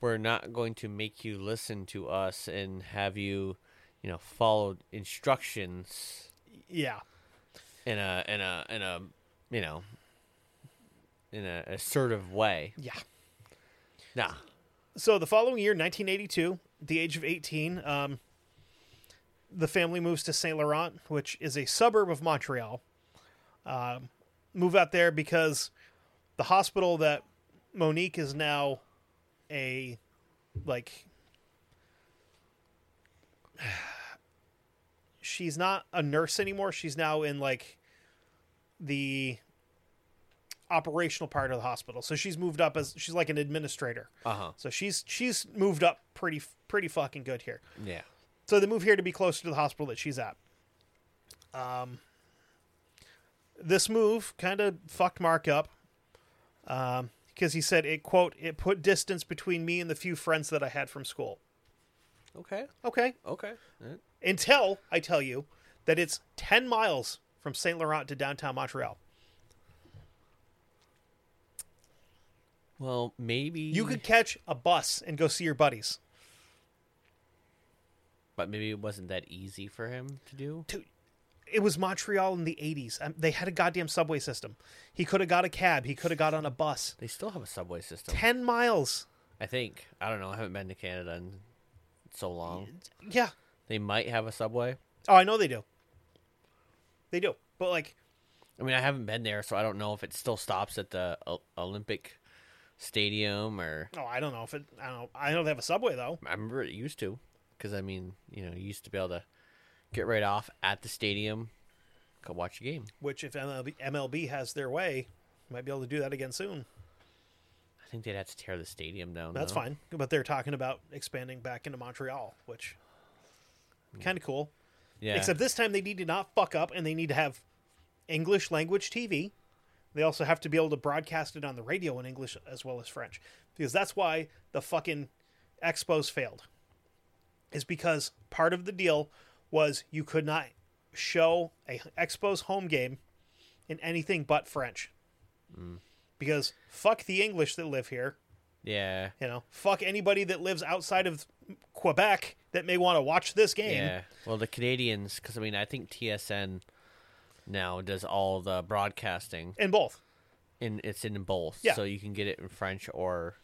we're not going to make you listen to us and have you, you know, follow instructions yeah in a in a in a you know in a assertive way. yeah Nah. So the following year, 1982, the age of 18, um, the family moves to Saint Laurent, which is a suburb of Montreal. Um, move out there because the hospital that Monique is now a like she's not a nurse anymore. She's now in like the operational part of the hospital. So she's moved up as she's like an administrator. Uh huh. So she's she's moved up pretty pretty fucking good here. Yeah. So they move here to be closer to the hospital that she's at. Um, this move kind of fucked Marc up um, because he said it quote it put distance between me and the few friends that I had from school. Okay. Okay, Okay. Uh, until I tell you that it's ten miles from Saint Laurent to downtown Montreal. Well, maybe You could catch a bus and go see your buddies. but maybe it wasn't that easy for him to do. Dude, it was Montreal in the 80s. Um, they had a goddamn subway system. He could have got a cab. He could have got on a bus. They still have a subway system. 10 miles. I think. I don't know. I haven't been to Canada in so long. Yeah. They might have a subway. Oh, I know they do. They do. But, like, I mean, I haven't been there, so I don't know if it still stops at the O- Olympic Stadium or. oh, I don't know if it, I don't know. I know they have a subway, though. I remember it used to, because I mean, you know, you used to be able to get right off at the stadium, go watch a game. Which, if MLB, MLB has their way, might be able to do that again soon. I think they'd have to tear the stadium down. That's though. fine, but they're talking about expanding back into Montreal, which hmm. kind of cool. Yeah. Except this time they need to not fuck up, and they need to have English language TV. They also have to be able to broadcast it on the radio in English as well as French, because that's why the fucking Expos failed. Is because part of the deal was you could not show a Expos home game in anything but French, because fuck the English that live here. yeah. You know, fuck anybody that lives outside of Quebec that may want to watch this game. Yeah. Well, the Canadians, because I mean, I think TSN now does all the broadcasting, In both. and it's in both. Yeah. So you can get it in French or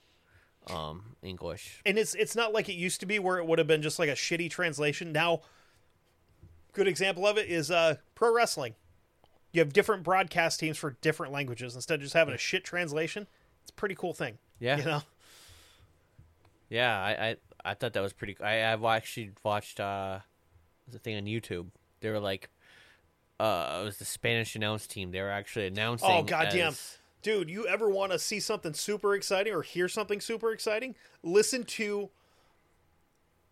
um, English. And it's it's not like it used to be where it would have been just like a shitty translation. Now good example of it is uh pro wrestling. You have different broadcast teams for different languages instead of just having a shit translation. It's a pretty cool thing. Yeah. You know? Yeah. I, I I thought that was pretty. I I've actually watched uh, the thing on YouTube. They were like, uh, it was the Spanish announce team. They were actually announcing. Oh goddamn. as- Dude, you ever want to see something super exciting or hear something super exciting? Listen to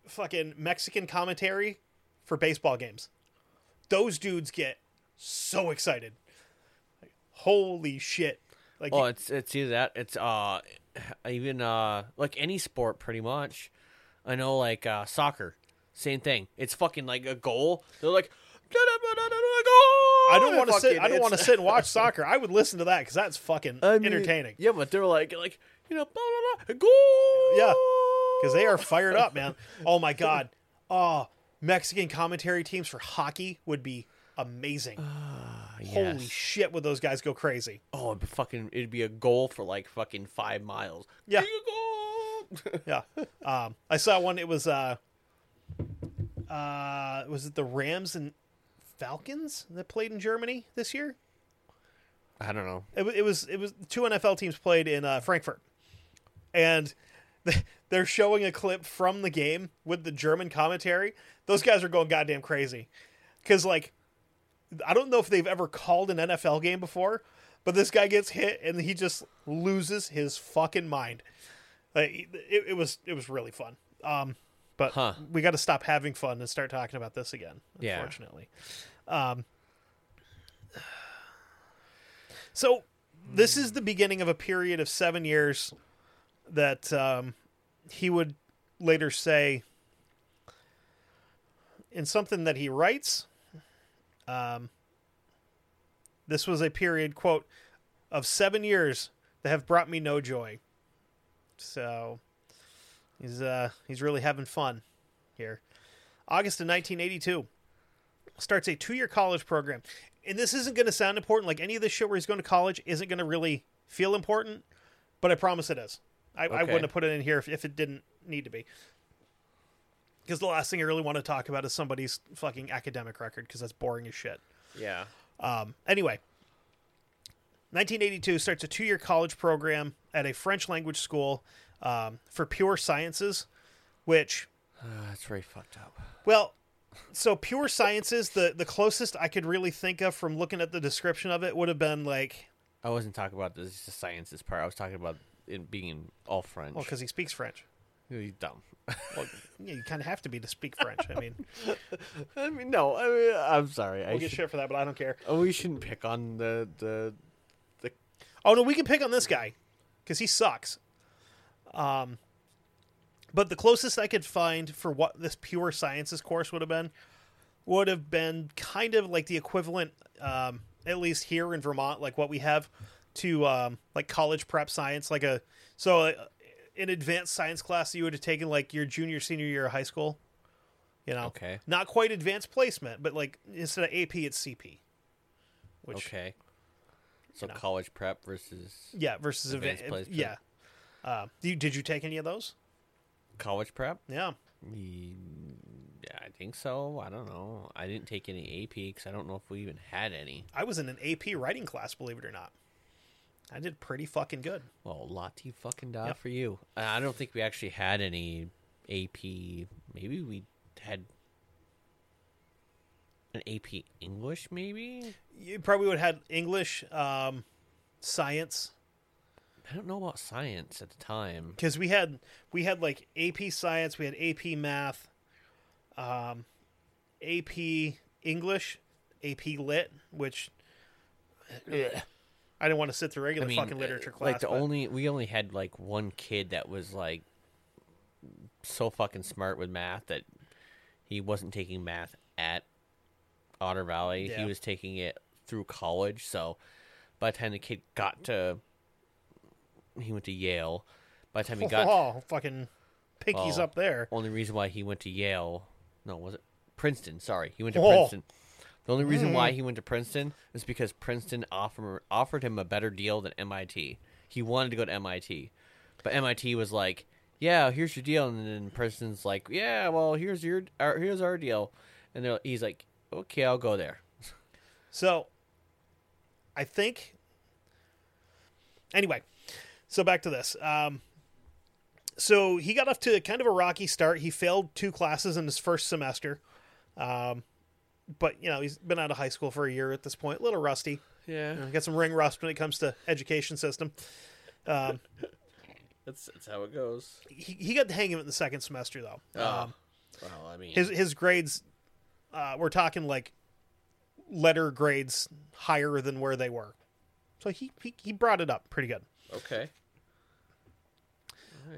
fucking Mexican commentary for baseball games. Those dudes get so excited. Like, holy shit. Like Oh, it's it's either that. It's uh, even uh, like any sport, pretty much. I know, like uh, soccer, same thing. It's fucking like a goal. They're like, I don't want to sit I don't want to sit and watch soccer. I would listen to that cuz that's fucking I mean, entertaining. Yeah, but they're like, like you know, blah, blah, blah, goal. Yeah. Cuz they are fired up, man. Oh my god. Oh, Mexican commentary teams for hockey would be amazing. Holy Yes. shit, would those guys go crazy? Oh, it'd be fucking. It'd be a goal for like fucking five miles. Yeah. Kick a goal. Yeah. Um, I saw one. It was uh, uh, was it the Rams and Falcons that played in Germany this year? I don't know. It, it was it was two NFL teams played in uh, Frankfurt, and they're showing a clip from the game with the German commentary. Those guys are going goddamn crazy because like I don't know if they've ever called an NFL game before, but this guy gets hit and he just loses his fucking mind. Like it, it was it was really fun. Um, but Huh. we got to stop having fun and start talking about this again. Yeah. Unfortunately. Um, so this is the beginning of a period of seven years that um, he would later say in something that he writes. Um, this was a period, quote, of seven years that have brought me no joy. So he's uh, he's really having fun here. August of 1982 starts a two-year college program, and this isn't going to sound important. Like any of this shit where he's going to college isn't going to really feel important, but I promise it is. I, I wouldn't have put it in here if, if it didn't need to be. Because the last thing I really want to talk about is somebody's fucking academic record, because that's boring as shit. Yeah. Um, anyway, 1982 starts a two year college program at a French language school um, for pure sciences, which, Uh, that's very fucked up. well, so pure sciences, the, the closest I could really think of from looking at the description of it would have been like, I wasn't talking about the, the sciences part. I was talking about it being in all French. well, because he speaks French. you dumb. Well, yeah, you kind of have to be to speak French. I mean, I mean, no. I mean, I'm sorry. I we'll get should, shit for that, but I don't care. oh, we shouldn't pick on the the the. Oh no, we can pick on this guy because he sucks. Um, but the closest I could find for what this pure sciences course would have been would have been kind of like the equivalent, um, at least here in Vermont, like what we have to um, like college prep science, like a so uh, an advanced science class you would have taken like your junior senior year of high school. You know, Okay. not quite advanced placement, but like instead of AP, it's CP. Which Okay. So know. college prep versus yeah, versus Advanced yeah. Uh, did you take any of those? college prep. Yeah. Ye- Yeah, I think so. I don't know. I didn't take any AP because I don't know if we even had any. I was in an AP writing class, believe it or not. I did pretty fucking good. Well, Lati fucking died Yep. for you. I don't think we actually had any AP. Maybe we had an AP English. Maybe You probably would have had English, um, science, I don't know about science at the time. because we had we had like AP Science, we had AP Math, um, AP English, AP Lit, which I didn't want to sit through regular fucking literature uh, class. Like the but- only we only had like one kid that was like so fucking smart with math that he wasn't taking math at Otter Valley. Yeah. He was taking it through college. So by the time the kid got to, he went to Yale. By the time he got, oh, fucking pinkies Oh. up there. only reason why he went to Yale, no, was it Princeton? Sorry, he went to Oh. Princeton. The only reason why he went to Princeton is because Princeton offer, offered him a better deal than MIT. He wanted to go to MIT, but MIT was like, "Yeah, here's your deal," and then Princeton's like, "Yeah, well, here's your our, here's our deal," and he's like, "Okay, I'll go there." So, I think. Anyway, so back to this. Um, so he got off to kind of a rocky start. He failed two classes in his first semester. Um, but, you know, he's been out of high school for a year at this point, a little rusty. Yeah, You know, got some ring rust when it comes to education system. Um, that's that's how it goes. he, he got the hang of it in the second semester, though. Um, well, I mean, his his grades, uh, we're talking like letter grades higher than where they were. So he, he, he brought it up pretty good. okay,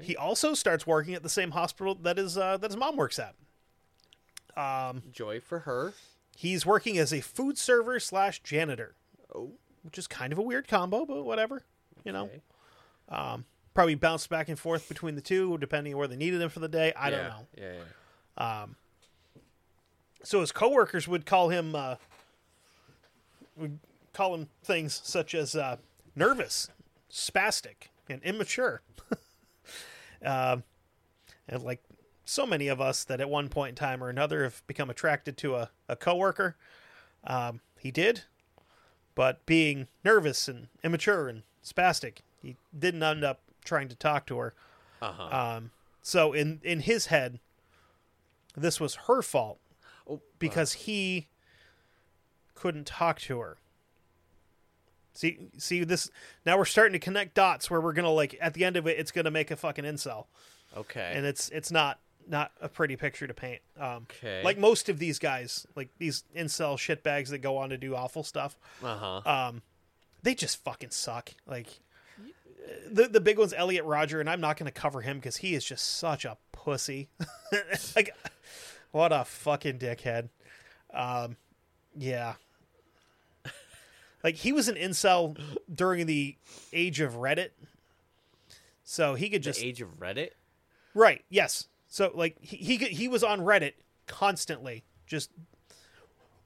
He also starts working at the same hospital that his uh, that his mom works at. joy for her. He's working as a food server slash janitor, Oh, which is kind of a weird combo, but whatever. You know, okay. probably bounced back and forth between the two depending on where they needed him for the day. I don't know. Yeah, yeah. So his coworkers would call him uh, would call him things such as uh, nervous, spastic, and immature. um, and like so many of us that at one point in time or another have become attracted to a, a coworker, um, he did. But being nervous and immature and spastic, he didn't end up trying to talk to her. Uh-huh. Um, so in in his head, this was her fault oh, because he couldn't talk to her. See, see this. Now we're starting to connect dots where we're gonna like at the end of it, it's gonna make a fucking incel, okay. and it's it's not not a pretty picture to paint. Um, Okay. Like most of these guys, like these incel shitbags that go on to do awful stuff, uh-huh. um, they just fucking suck. Like the the big one's Elliot Rodger, and I'm not going to cover him because he is just such a pussy. like, what a fucking dickhead. Um, yeah. Like he was an incel during the age of Reddit, so he could the just age of Reddit. right. Yes. So like he he, he was on Reddit constantly, just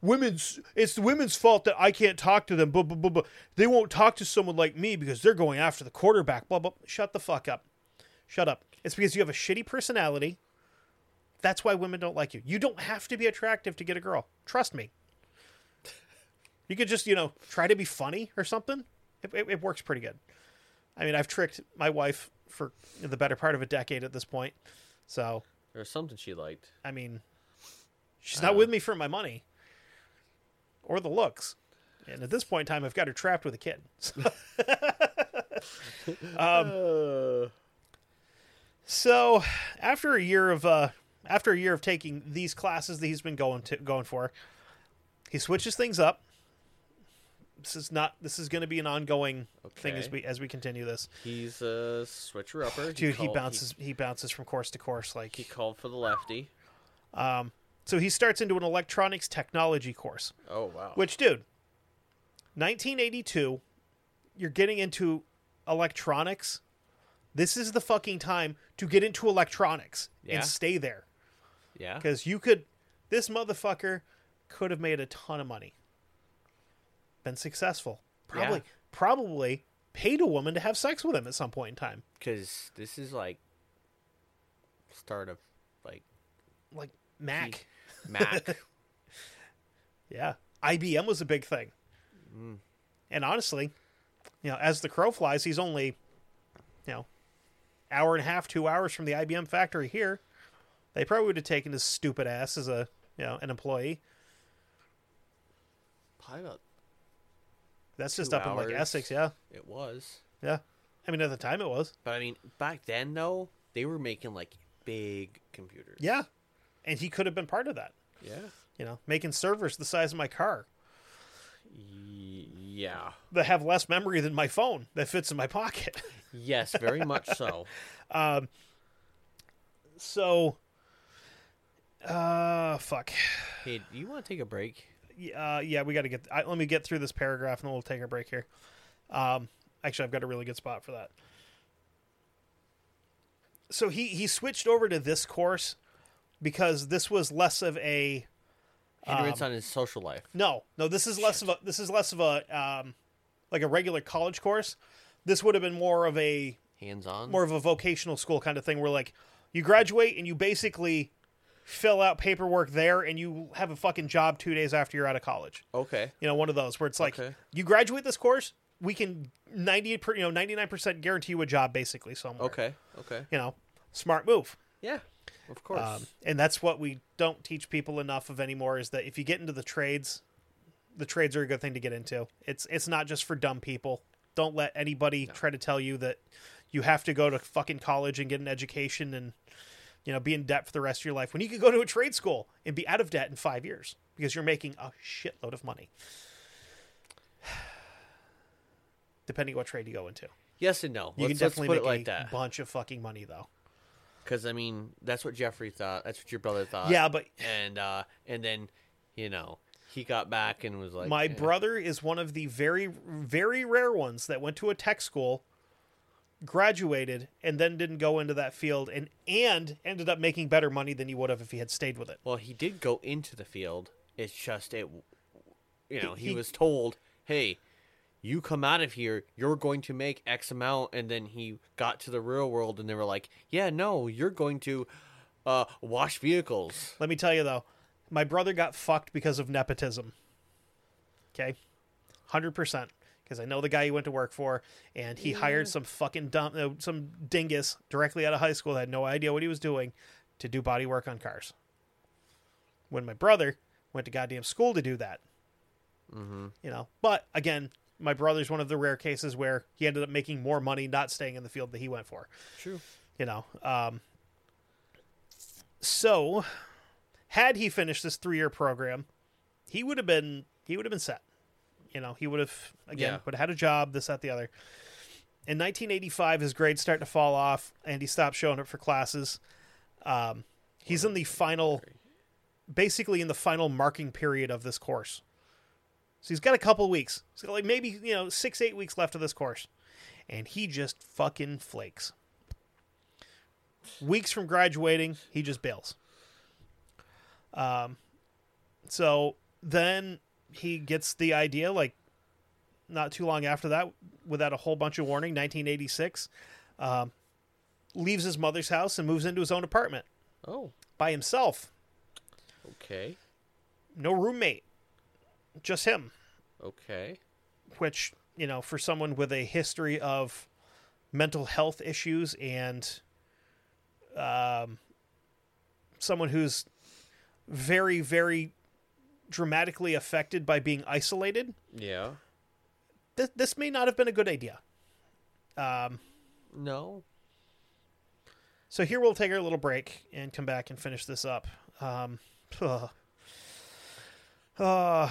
women's it's the women's fault that I can't talk to them. Blah, blah, blah, blah. They won't talk to someone like me because they're going after the quarterback. Blah blah. Shut the fuck up. Shut up. It's because you have a shitty personality. That's why women don't like you. You don't have to be attractive to get a girl. Trust me. You could just, you know, try to be funny or something. It, it, it works pretty good. I mean, I've tricked my wife for the better part of a decade at this point. So, There was something she liked. I mean, she's not with me for my money or the looks. And at this point in time, I've got her trapped with a kid. Uh, So, after a year of uh, after a year of taking these classes that he's been going to going for, he switches things up. This is not. This is going to be an ongoing thing as we as we continue this. he's a switcher upper. Dude, he called- bounces. He, bounces from course to course. Like He, called for the lefty. Um, so, he starts into an electronics technology course. Oh wow. Which, dude, 1982, you're getting into electronics. This is the fucking time to get into electronics Yeah. and stay there. yeah. Because you could, this motherfucker could have made a ton of money, been successful, probably, Yeah. probably paid a woman to have sex with him at some point in time. Because this is like start of like Like Mac, Mac. yeah, IBM was a big thing, Mm. and honestly, you know, as the crow flies, he's only, you know, hour and a half, two hours from the IBM factory here. They probably would have taken his stupid ass as a, you know, an employee. Probably about That's just up in like. Essex, yeah, it was. yeah. I mean, at the time it was. But I mean, back then though, they were making like big computers. Yeah. And he could have been part of that. Yeah. You know, making servers the size of my car yeah. that have less memory than my phone that fits in my pocket. Yes, very much so. um, so, uh, fuck. Hey, do you want to take a break? Uh, yeah, we got to get. I, let me get through this paragraph and then we'll take a break here. Um, actually, I've got a really good spot for that. So he he switched over to this course because this was less of a Hindrance on his social life. no no this is less of a this is less of a um like a regular college course. This would have been more of a Hands on. more of a vocational school kind of thing where like you graduate and you basically fill out paperwork there and you have a fucking job two days after you're out of college. Okay. You know, one of those where it's like Okay. you graduate this course, we can ninety per you know ninety nine percent guarantee you a job basically somewhere. Okay. Okay. you know, smart move. Yeah. Of course. Um, and that's what we don't teach people enough of anymore is that if you get into the trades, the trades are a good thing to get into. It's it's not just for dumb people. Don't let anybody try to tell you that you have to go to fucking college and get an education and you know be in debt for the rest of your life when you could go to a trade school and be out of debt in five years because you're making a shitload of money. Depending what trade you go into, yes and no. you let's, can definitely put make it like a that. bunch of fucking money though. Because I mean, that's what Jeffrey thought. That's what your brother thought. Yeah, but And uh, and then, you know, he got back and was like, My eh, brother is one of the very, very rare ones that went to a tech school, graduated, and then didn't go into that field, and and ended up making better money than he would have if he had stayed with it. Well, he did go into the field. It's just it. You know, he, He- was told, "Hey, you come out of here, you're going to make X amount," and then he got to the real world, and they were like, "Yeah, no, you're going to uh, wash vehicles." Let me tell you though, my brother got fucked because of nepotism. Okay, hundred percent. Because I know the guy he went to work for, and he hired some fucking dumb, uh, some dingus directly out of high school that had no idea what he was doing to do body work on cars. When my brother went to goddamn school to do that, Mm-hmm. you know. But again, my brother's one of the rare cases where he ended up making more money not staying in the field that he went for True. you know um so had he finished this three-year program he would have been he would have been set you know he would have again Yeah. would have had a job this that the other. In 1985 his grades start to fall off and he stopped showing up for classes. Um he's in the final basically in the final marking period of this course. So he's got a couple weeks. He's got like maybe you know six eight weeks left of this course. And he just fucking flakes. Weeks from graduating, he just bails. Um, so then he gets the idea, like not too long after that, without a whole bunch of warning, 1986, um, leaves his mother's house and moves into his own apartment Oh, by himself. okay, No roommate, just him. okay. Which you know, for someone with a history of mental health issues and um, someone who's very, very dramatically affected by being isolated, Yeah. th- this may not have been a good idea. Um, No. so here we'll take our little break and come back and finish this up. Um, ugh. Uh,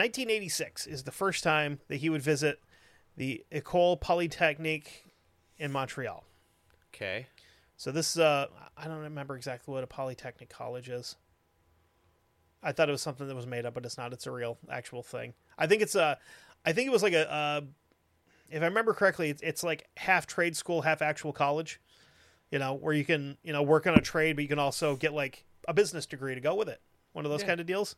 1986 is the first time that he would visit the École Polytechnique in Montreal. Okay. So this is uh I don't remember exactly what a polytechnic college is. I thought it was something that was made up, but it's not. It's a real actual thing. I think it's a I think it was like a uh if I remember correctly, it's, it's like half trade school, half actual college. You know, where you can, you know, work on a trade, but you can also get like a business degree to go with it. One of those Yeah. kind of deals.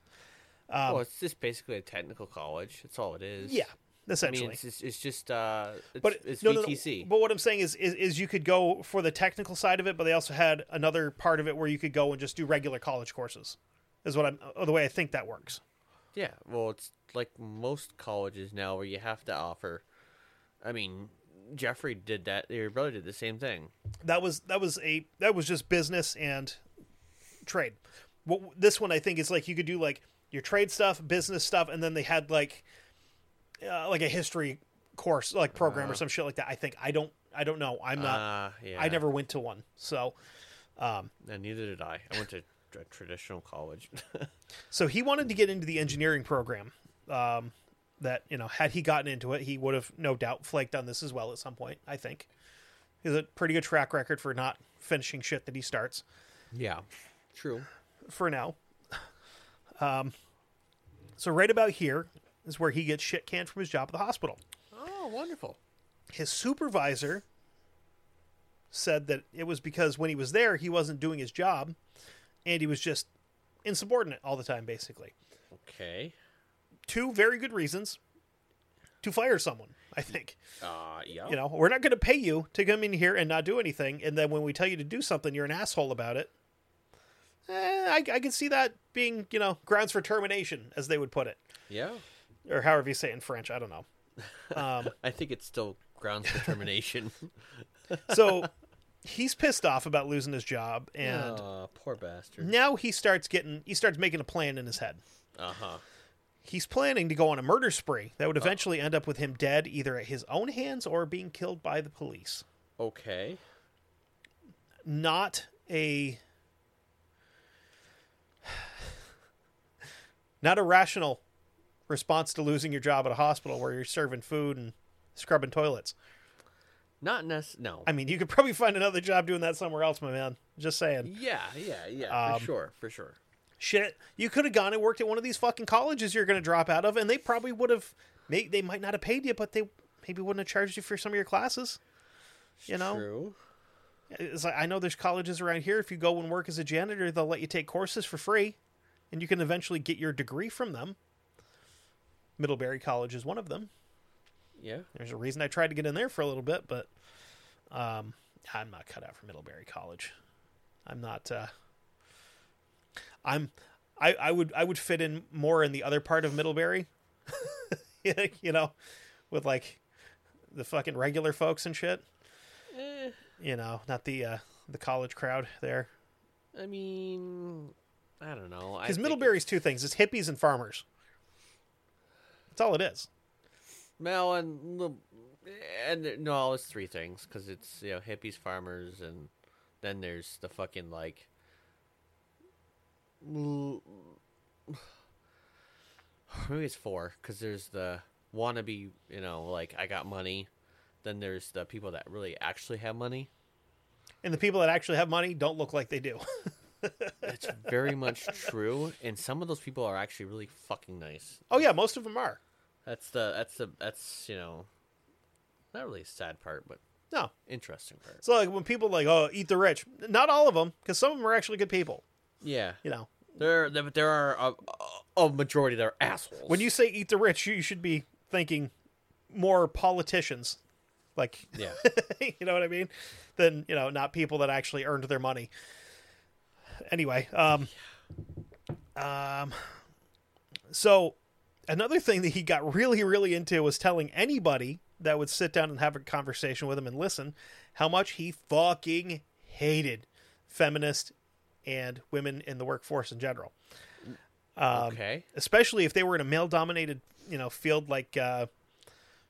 Um, well, it's just basically a technical college. That's all it is. Yeah. I essentially. mean, it's, it's, it's just uh, it's, but it's no, no, no. VTC. But what I'm saying is, is, is you could go for the technical side of it, but they also had another part of it where you could go and just do regular college courses. Is what I'm the way I think that works. Yeah, well, it's like most colleges now where you have to offer. I mean, Jeffrey did that. Your brother did the same thing. That was that was a that was just business and trade. What this one I think is like you could do like your trade stuff, business stuff, and then they had like uh, like a history course like program or some shit like that. I think I don't I don't know. I'm not. Uh, yeah. I never went to one, so And neither did I. I went to a traditional college. So he wanted to get into the engineering program. Um, that you know, had he gotten into it, he would have no doubt flaked on this as well at some point. I think he has a pretty good track record for not finishing shit that he starts. yeah, true. For now, um, so right about here is where he gets shit canned from his job at the hospital. Oh, wonderful. His supervisor said that it was because when he was there, he wasn't doing his job, and he was just insubordinate all the time, basically. Okay. two very good reasons to fire someone. I think Uh, yeah. you know we're not going to pay you to come in here and not do anything, and then when we tell you to do something, you're an asshole about it. Eh, I, I can see that being you know grounds for termination, as they would put it, Yeah. or however you say it in French. I don't know. Um, I think it's still grounds for termination. so he's pissed off about losing his job, and Aw, poor bastard. now he starts getting he starts making a plan in his head. Uh huh. He's planning to go on a murder spree that would eventually end up with him dead either at his own hands or being killed by the police. Okay. not a not a rational response to losing your job at a hospital where you're serving food and scrubbing toilets. Not nec- No. I mean, you could probably find another job doing that somewhere else, my man. Just saying. yeah, yeah, yeah. Um, for sure. For sure. Shit, you could have gone and worked at one of these fucking colleges you're going to drop out of, and they probably would have. May, they might not have paid you, but they maybe wouldn't have charged you for some of your classes. You know, True. It's like I know there's colleges around here. If you go and work as a janitor, they'll let you take courses for free, and you can eventually get your degree from them. Middlebury College is one of them. Yeah. There's a reason I tried to get in there for a little bit, but um, I'm not cut out for Middlebury College. I'm not. Uh, I'm. I, I would I would fit in more in the other part of Middlebury, you know, with like the fucking regular folks and shit. Eh, You know, not the uh, the college crowd there. I mean, I don't know. Because Middlebury's two things: it's hippies and farmers. That's all it is. Well, and the and no, it's three things because it's you know hippies, farmers, and then there's the fucking like. Maybe it's four because there's the wannabe, you know, like I got money. Then there's the people that really actually have money. And the people that actually have money don't look like they do. It's very much true, and some of those people are actually really fucking nice. oh yeah, most of them are. That's the that's the that's you know, not really a sad part, but No, interesting part. so like when people like oh eat the rich, not all of them, because some of them are actually good people. Yeah, You know, There, there, there are a, a majority that are assholes. when you say eat the rich, you should be thinking more politicians, like yeah, you know what I mean, than you know not people that actually earned their money. Anyway, um, um, so another thing that he got really, really into was telling anybody that would sit down and have a conversation with him and listen how much he fucking hated feminist and women in the workforce in general. Um, okay, especially if they were in a male-dominated, you know, field like, uh,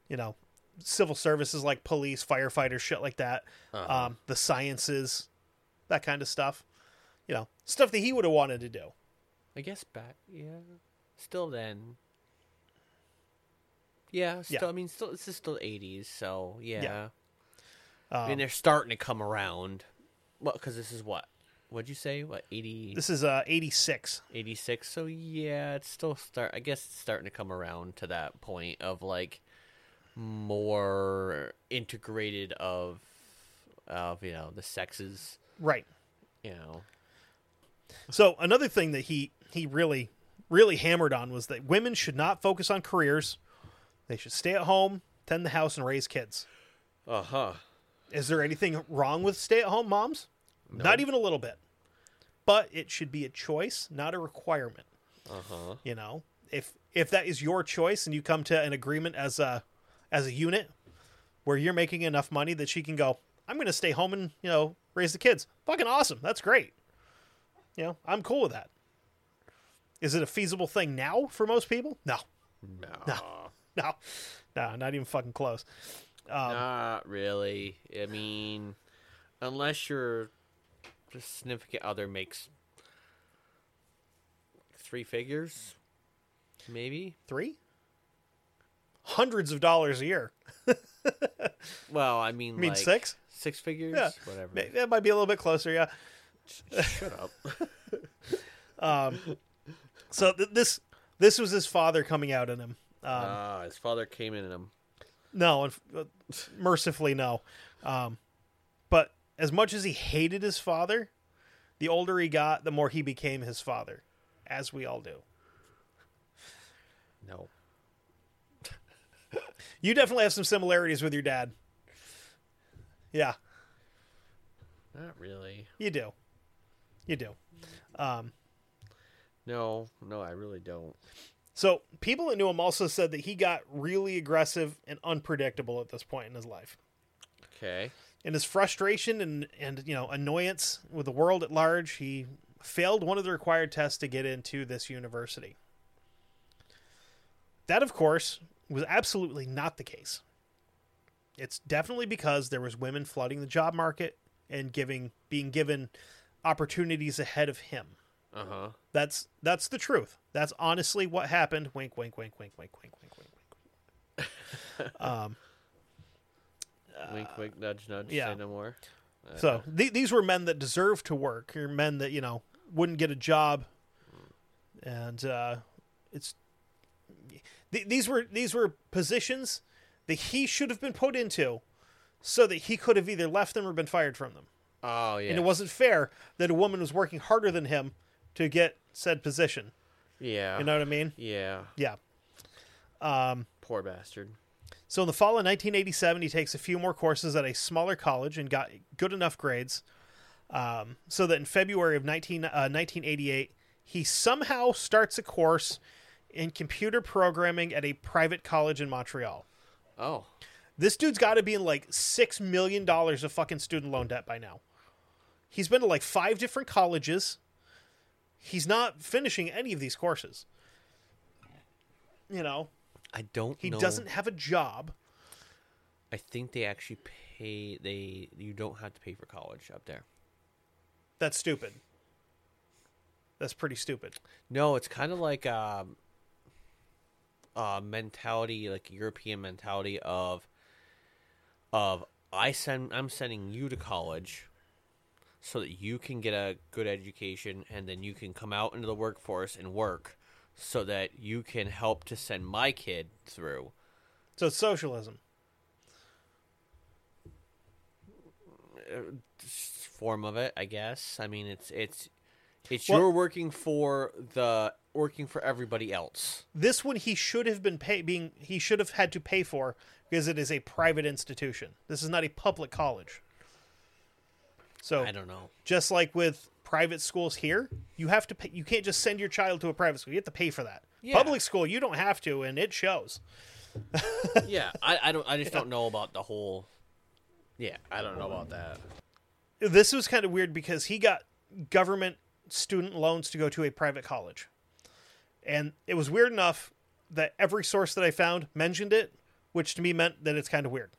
you know, civil services like police, firefighters, shit like that. Um, the sciences, that kind of stuff. You know, stuff that he would have wanted to do. I guess back. Yeah, still then. Yeah, still. Yeah. I mean, still. This is still eighties, so yeah. Yeah. I mean, they're starting to come around. Well, because this is what? What'd you say? What 80, This is uh, 86. 86? So yeah, it's still start. I guess it's starting to come around to that point of like more integrated of of you know the sexes. Right. You know, So another thing that he he really really hammered on was that women should not focus on careers, They should stay at home, tend the house, and raise kids. Uh huh. Is there anything wrong with stay at home moms? Not even a little bit. But it should be a choice, not a requirement. Uh huh. You know, if if that is your choice and you come to an agreement as a as a unit where you're making enough money that she can go, I'm going to stay home and you know raise the kids. Fucking awesome. That's great. You know, I'm cool with that. Is it a feasible thing now for most people? No, No. no, no, no, not even fucking close. Um, Not really. I mean, unless your significant other makes three figures, maybe. Three hundreds of dollars a year. Well, I mean, You mean like, six? Six figures, Yeah, whatever. That might be a little bit closer. Yeah. Shut up. So th- this this was his father coming out in him. Um, Ah, his father came in in him. No, and uh, mercifully no. Um, but as much as he hated his father, the older he got, the more he became his father, as we all do. No. You definitely have some similarities with your dad. Yeah, Not really. you do. You do. Um, No, no, I really don't. so people that knew him also said that he got really aggressive and unpredictable at this point in his life. Okay. in his frustration and and you know annoyance with the world at large, he failed one of the required tests to get into this university. That, of course, was absolutely not the case. It's definitely because there was women flooding the job market and giving being given opportunities ahead of him. Uh huh. That's that's the truth. That's honestly what happened. Wink, wink, wink, wink, wink, wink, wink, wink, wink. um, wink, wink, nudge, nudge. yeah. Say no more. So th- these were men that deserved to work, or men that you know wouldn't get a job, and uh, it's th- these were these were positions that he should have been put into, so that he could have either left them or been fired from them. Oh yeah. And it wasn't fair that a woman was working harder than him to get said position. Yeah. You know what I mean? Yeah. Yeah. Um, Poor bastard. So in the fall of 1987, he takes a few more courses at a smaller college and got good enough grades, um, so that in February of 19, uh, 1988, he somehow starts a course in computer programming at a private college in Montreal. Oh. This dude's got to be in like six million dollars of fucking student loan debt by now. He's been to like five different colleges. He's not finishing any of these courses. You know, I don't. he know. doesn't have a job. I think they actually pay. They you don't have to pay for college up there. That's stupid. That's pretty stupid. No, it's kind of like um, uh, mentality, like European mentality of of I send I'm sending you to college so that you can get a good education and then you can come out into the workforce and work so that you can help to send my kid through. So it's socialism. Uh, form of it, I guess. I mean, it's it's it's Well- you're working for the working for everybody else. This one he should have been pay being he should have had to pay for because it is a private institution. This is not a public college. So I don't know. just like with private schools here, you have to pay, you can't just send your child to a private school. You have to pay for that. Yeah. Public school you don't have to and it shows. yeah, I, I don't. I just don't know about the whole. Yeah, I don't know about that. This was kind of weird because he got government student loans to go to a private college. And it was weird enough that every source that I found mentioned it, which to me meant that it's kind of weird.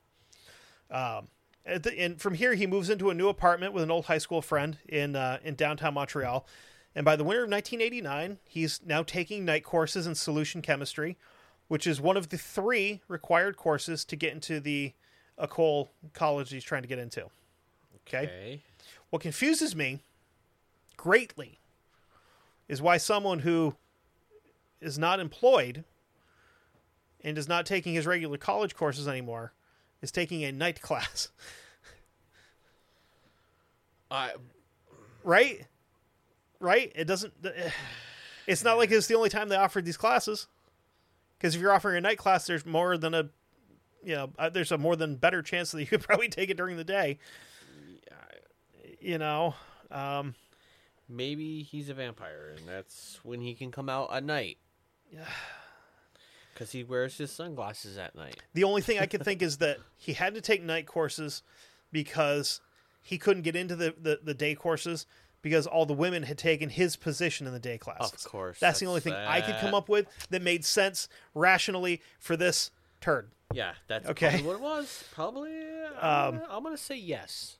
Um, the, and from here, he moves into a new apartment with an old high school friend in uh, in downtown Montreal. And by the winter of 1989, he's now taking night courses in solution chemistry, which is one of the three required courses to get into the Ecole college he's trying to get into. Okay. Okay. What confuses me greatly is why someone who is not employed and is not taking his regular college courses anymore is taking a night class. I right? Right? It doesn't. It's not like it's the only time they offered these classes. Because if you're offering a night class, there's more than a, you know, uh, there's a more than better chance that you could probably take it during the day. You know, um, Maybe he's a vampire, and that's when he can come out at night. Yeah. Because he wears his sunglasses at night. the only thing I could think is that he had to take night courses because he couldn't get into the, the, the day courses because all the women had taken his position in the day class. Of course, That's, the only thing I could come up with that made sense rationally for this turd. Yeah, that's Okay. what it was. Probably. Um, I'm gonna say yes.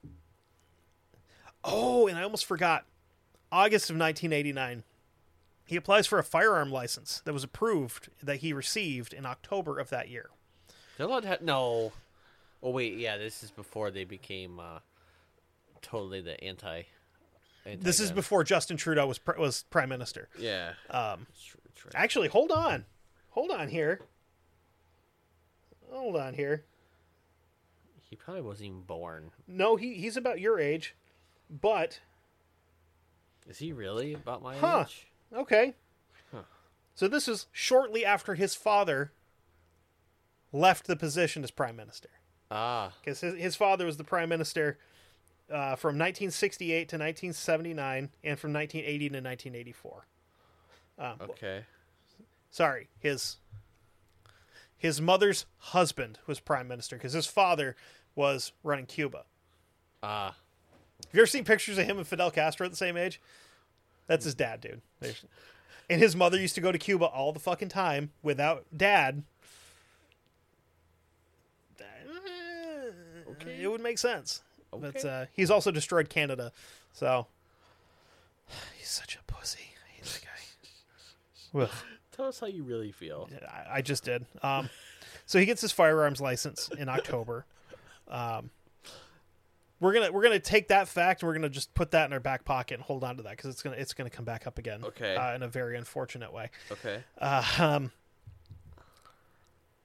Oh, and I almost forgot. August of 1989. He applies for a firearm license that was approved that he received in October of that year. They're allowed to have, no. Oh wait, yeah, this is before they became uh, totally the anti. This is before Justin Trudeau was pr- was prime minister. Yeah. Um, That's true, that's right. actually, hold on, hold on here, hold on here. He probably wasn't even born. No, he he's about your age, but Is he really about my Huh. age? Okay. So this is shortly after his father left the position as prime minister. Ah, because his, his father was the prime minister uh, from 1968 to 1979 and from 1980 to 1984 um, okay. sorry his his mother's husband was prime minister because his father was running cuba Ah, have you ever seen pictures of him and fidel castro at the same age that's his dad dude There's- and his mother used to go to cuba all the fucking time without dad Okay. it would make sense but uh, he's also destroyed canada so he's such a pussy i hate that guy Ugh. tell us how you really feel. I, I just did. Um, so he gets his firearms license in October. Um, we're gonna we're gonna take that fact and we're gonna just put that in our back pocket and hold on to that because it's gonna it's gonna come back up again. Okay. Uh, in a very unfortunate way. Okay. Uh, um,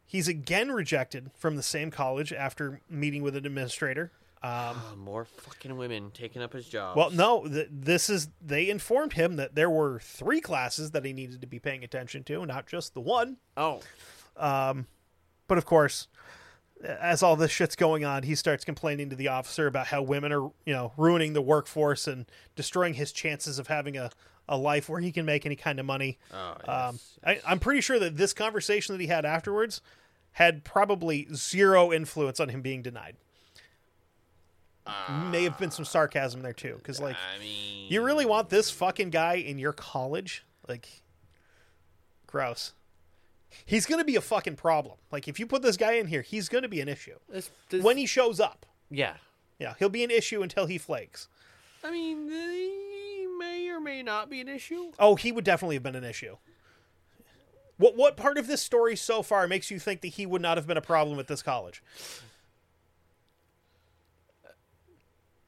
he's again rejected from the same college after meeting with an administrator. Um, Ah, more fucking women taking up his job. well, no, th- this is they informed him that there were three classes that he needed to be paying attention to, not just the one. Oh, Um, But of course, as all this shit's going on, he starts complaining to the officer about how women are, you know, ruining the workforce and destroying his chances of having a, a life where he can make any kind of money. oh, Um, yes. I, I'm pretty sure that this conversation that he had afterwards had probably zero influence on him being denied. May have been some sarcasm there too, because like, I mean, you really want this fucking guy in your college? Like, gross. He's gonna be a fucking problem. Like, if you put this guy in here, he's gonna be an issue This, this, when he shows up. yeah. Yeah, he'll be an issue until he flakes. I mean, uh, he may or may not be an issue. Oh, he would definitely have been an issue. What what part of this story so far makes you think that he would not have been a problem at this college?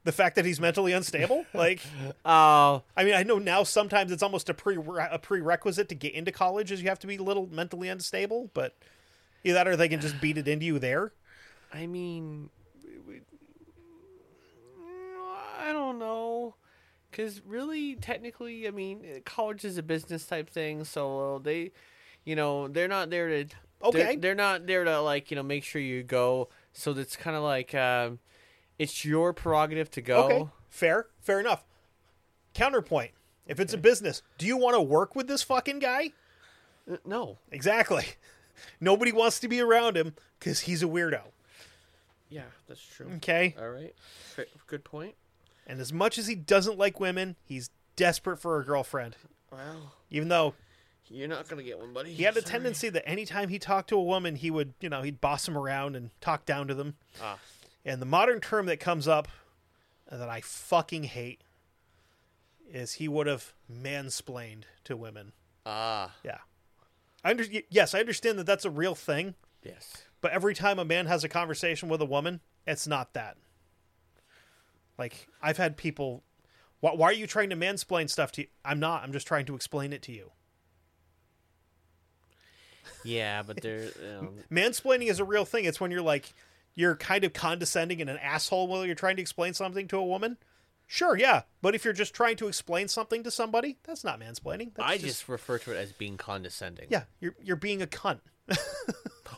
The fact that he's mentally unstable, like Oh, I mean, I know now sometimes it's almost a pre a prerequisite to get into college is you have to be a little mentally unstable, but either that or they can just beat it into you there. I mean, I don't know. Because really, technically, I mean, college is a business type thing, so they, you know, they're not there to. Okay. They're, they're not there to like you know make sure you go. So it's kind of like um, it's your prerogative to go. Okay, fair, fair enough. Counterpoint: If it's a business, do you want to work with this fucking guy? Uh, No. Exactly. Nobody wants to be around him because he's a weirdo. Yeah, that's true. Okay. All right. Good point. And as much as he doesn't like women, he's desperate for a girlfriend. Well, Even though you're not gonna get one, buddy. he had a Sorry. tendency that anytime he talked to a woman, he would, you know, he'd boss them around and talk down to them. Ah. And the modern term that comes up that I fucking hate is he would have mansplained to women. Ah. Yeah. I under- yes, I understand that that's a real thing, Yes. but every time a man has a conversation with a woman, it's not that. Like, I've had people, why, why are you trying to mansplain stuff to you? I'm not. I'm just trying to explain it to you. Yeah, but there. Know, Mansplaining is a real thing. It's when you're like, you're kind of condescending and an asshole while you're trying to explain something to a woman. Sure, yeah. But if you're just trying to explain something to somebody, that's not mansplaining. That's I just refer to it as being condescending. yeah, you're you're being a cunt.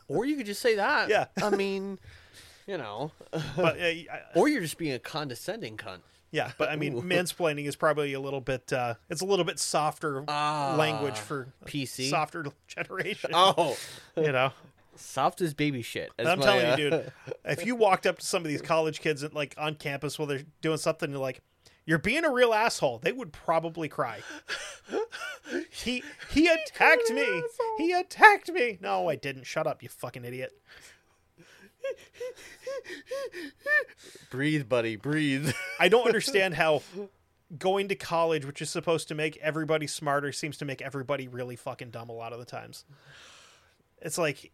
Or you could just say that. Yeah. I mean, you know, But uh, or you're just being a condescending cunt. yeah, but I mean, Ooh. mansplaining is probably a little bit. Uh, it's a little bit softer Ah, language for PC? softer generation. Oh, You know, soft as baby shit. as I'm my, telling uh, you, dude. If you walked up to some of these college kids at, like on campus while they're doing something, you're like, "You're being a real asshole," they would probably cry. he he attacked me. He attacked me. No, I didn't. Shut up, you fucking idiot. Breathe, buddy, breathe. I don't understand how going to college, which is supposed to make everybody smarter, seems to make everybody really fucking dumb a lot of the times. It's like,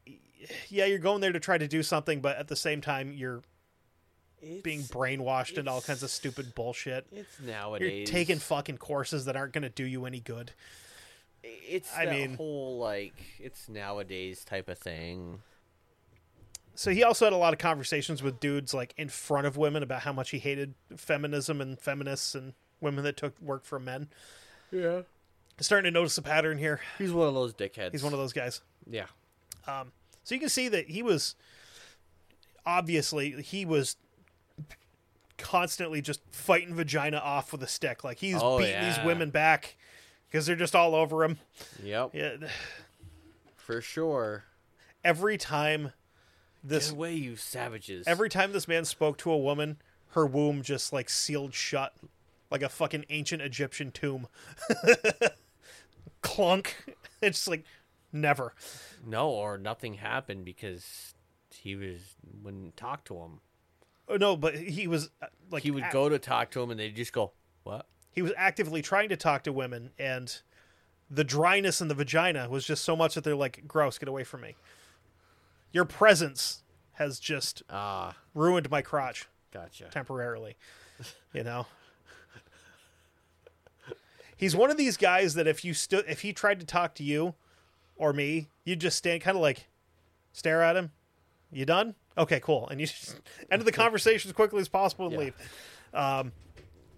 yeah, you're going there to try to do something, but at the same time, you're being brainwashed and all kinds of stupid bullshit. It's nowadays. You're taking fucking courses that aren't going to do you any good. It's I mean- whole like it's nowadays type of thing. So he also had a lot of conversations with dudes like in front of women about how much he hated feminism and feminists and women that took work from men. Yeah. Starting to notice a pattern here. He's one of those dickheads. He's one of those guys. Yeah. Um, So you can see that he was obviously he was constantly just fighting vagina off with a stick. Like he's Oh, beating these women back because they're just all over him. Yep. Yeah, For sure. every time this Get away, you savages. every time this man spoke to a woman, her womb just like sealed shut like a fucking ancient Egyptian tomb. Clunk. It's like never. No, or nothing happened because he was wouldn't talk to him. Oh, no, but he was uh, like He would a- go to talk to him, and they'd just go, "What?" he was actively trying to talk to women and the dryness in the vagina was just so much that they're like gross get away from me your presence has just Ah, ruined my crotch gotcha. temporarily you know he's one of these guys that if you stood if he tried to talk to you or me you'd just stand kind of like stare at him you done okay cool and you just end the conversation as quickly as possible and Yeah. leave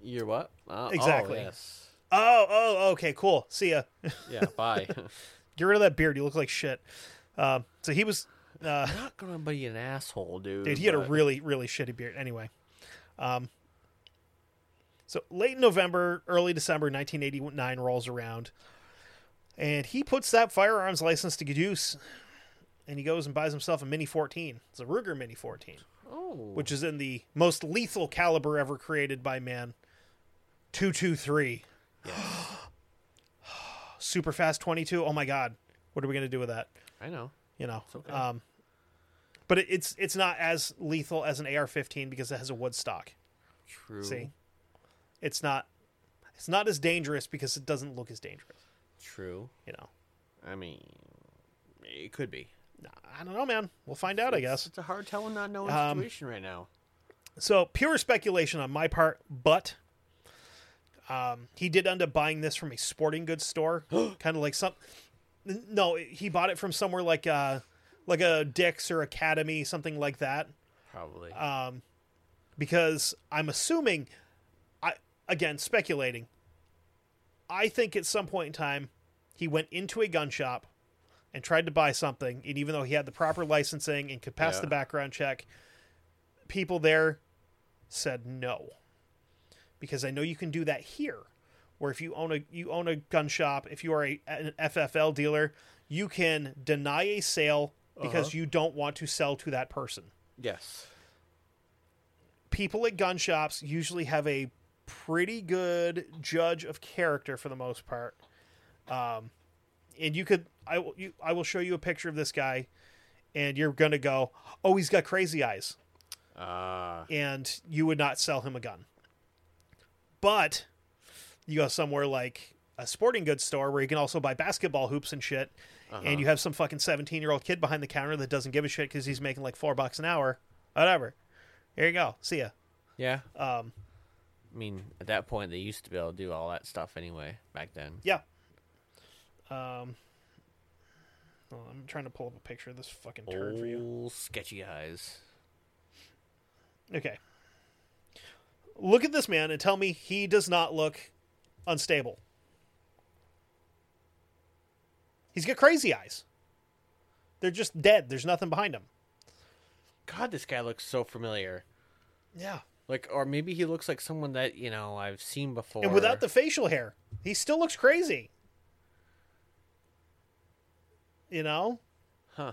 You're what? Uh, Exactly. Oh, yes. oh oh okay cool see ya Yeah. Bye. Get rid of that beard. You look like shit. Um, so he was, uh, not gonna be an asshole, dude. dude. He had a really, really shitty beard. Anyway, um, so late November, early December, 1989 rolls around, and he puts that firearms license to good use, and he goes and buys himself a Mini 14. It's a Ruger Mini 14, Oh. which is in the most lethal caliber ever created by man. 223. Super fast 22. Oh my god. What are we gonna do with that? I know. you know. okay. Um, but it, it's it's not as lethal as an AR-15 because it has a wood stock. True. See, it's not it's not as dangerous because it doesn't look as dangerous. True. You know, I mean, it could be. I don't know, man. We'll find out, I guess. it's a hard telling, not knowing Um, situation right now. So pure speculation on my part, but um, he did end up buying this from a sporting goods store, kind of like some. No, he bought it from somewhere like uh like a Dick's or Academy, something like that. Probably. um, because I'm assuming, I again speculating. I think at some point in time, he went into a gun shop and tried to buy something, and even though he had the proper licensing and could pass Yeah. the background check, people there said no, because I know you can do that here, where if you own a you own a gun shop, if you are a an FFL dealer, you can deny a sale because uh-huh. you don't want to sell to that person yes. people at gun shops usually have a pretty good judge of character for the most part. Um, and you could, I will, you, I will show you a picture of this guy, and you're gonna go, "Oh, he's got crazy eyes," Uh, and you would not sell him a gun. But you go somewhere like a sporting goods store where you can also buy basketball hoops and shit, and you have some fucking 17 year old kid behind the counter that doesn't give a shit because he's making like four bucks an hour. Whatever. Here you go. See ya. yeah. Um, I mean, at that point, they used to be able to do all that stuff anyway. Back then. Yeah. Um. well, I'm trying to pull up a picture of this fucking turd for you. Sketchy eyes. Okay. Look at this man and tell me he does not look unstable. He's got crazy eyes. They're just dead. There's nothing behind him. God, this guy looks so familiar. Yeah. Like, or maybe he looks like someone that you know I've seen before. And without the facial hair, he still looks crazy. You know? huh?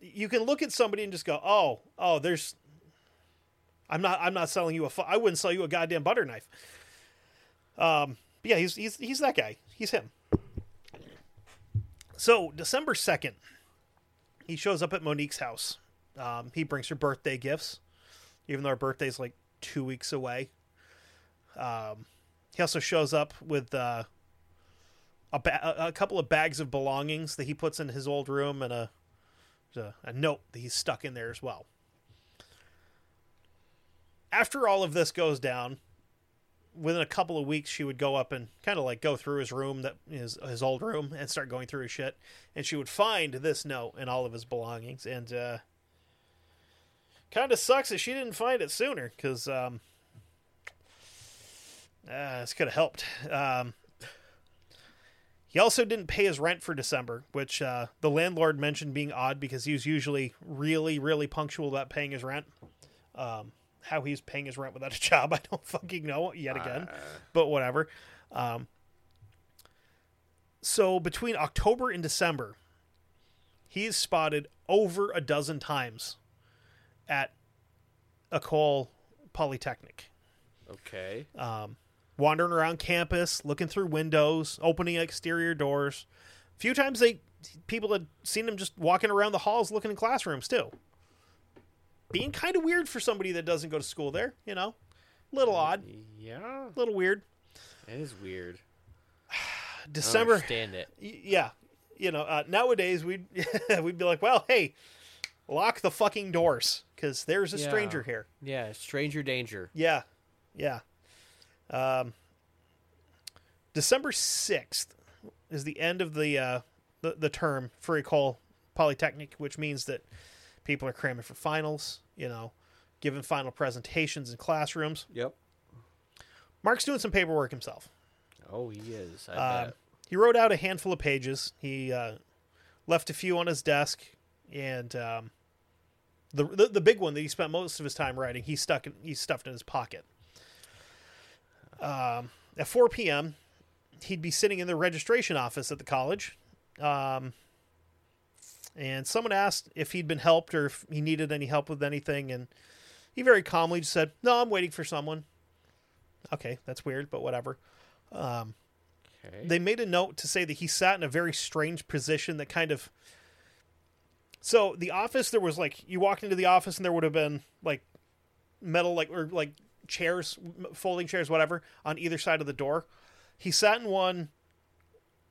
you can look at somebody and just go, "Oh, oh, there's." I'm not. I'm not selling you a. fu- I wouldn't sell you a goddamn butter knife. Um. but yeah, he's he's he's that guy. He's him. So December second, he shows up at Monique's house. Um, he brings her birthday gifts, even though her birthday's like two weeks away. Um, he also shows up with uh, a, ba- a couple of bags of belongings that he puts in his old room and a a, a note that he's stuck in there as well. After all of this goes down, within a couple of weeks, she would go up and kind of like go through his room, that his his old room, and start going through his shit, and she would find this note and all of his belongings, and uh, kind of sucks that she didn't find it sooner, because um, uh, this could have helped. Um, he also didn't pay his rent for December, which uh, the landlord mentioned being odd because he was usually really, really punctual about paying his rent. Um, how he's paying his rent without a job, I don't fucking know yet again, but whatever. Um, so between October and December, he is spotted over a dozen times at Ecole Polytechnic Okay. Um, wandering around campus, looking through windows, opening exterior doors. A few times they people had seen him just walking around the halls looking in classrooms too. Being kind of weird for somebody that doesn't go to school there, you know. A little odd, Yeah, A little weird. it is weird. I December understand it. yeah. You know, uh, nowadays we'd we'd be like, "Well, hey, lock the fucking doors cuz there's a Yeah. stranger here." Yeah, stranger danger. Yeah, yeah. Um, December sixth is the end of the uh, the, the term for Ecole Polytechnic, which means that people are cramming for finals. You know, giving final presentations in classrooms. Yep. Marc's doing some paperwork himself. Oh, he is. I Uh, bet. he wrote out a handful of pages. He uh, left a few on his desk, and um, the, the the big one that he spent most of his time writing, he stuck in, he stuffed in his pocket. Um, at 4 p.m., he'd be sitting in the registration office at the college, um, and someone asked if he'd been helped or if he needed any help with anything, and he very calmly just said, "No, I'm waiting for someone." Okay, that's weird, but whatever. Um, Okay. they made a note to say that he sat in a very strange position that kind of so the office there was like you walked into the office and there would have been like metal like or like chairs folding chairs whatever on either side of the door he sat in one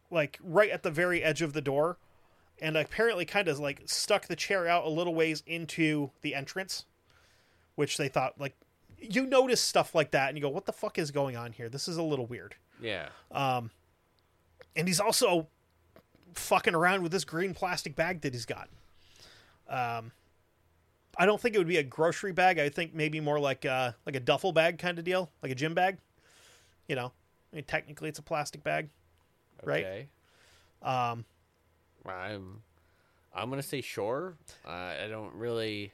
like right at the very edge of the door and apparently kind of like stuck the chair out a little ways into the entrance which they thought like you notice stuff like that and you go what the fuck is going on here this is a little weird yeah. Um, and he's also fucking around with this green plastic bag that he's got. Um, I don't think it would be a grocery bag. I think maybe more like uh like a duffel bag kind of deal, like a gym bag. You know, I mean, technically it's a plastic bag. Right. Um, I'm. I'm gonna say sure. Uh, I don't really.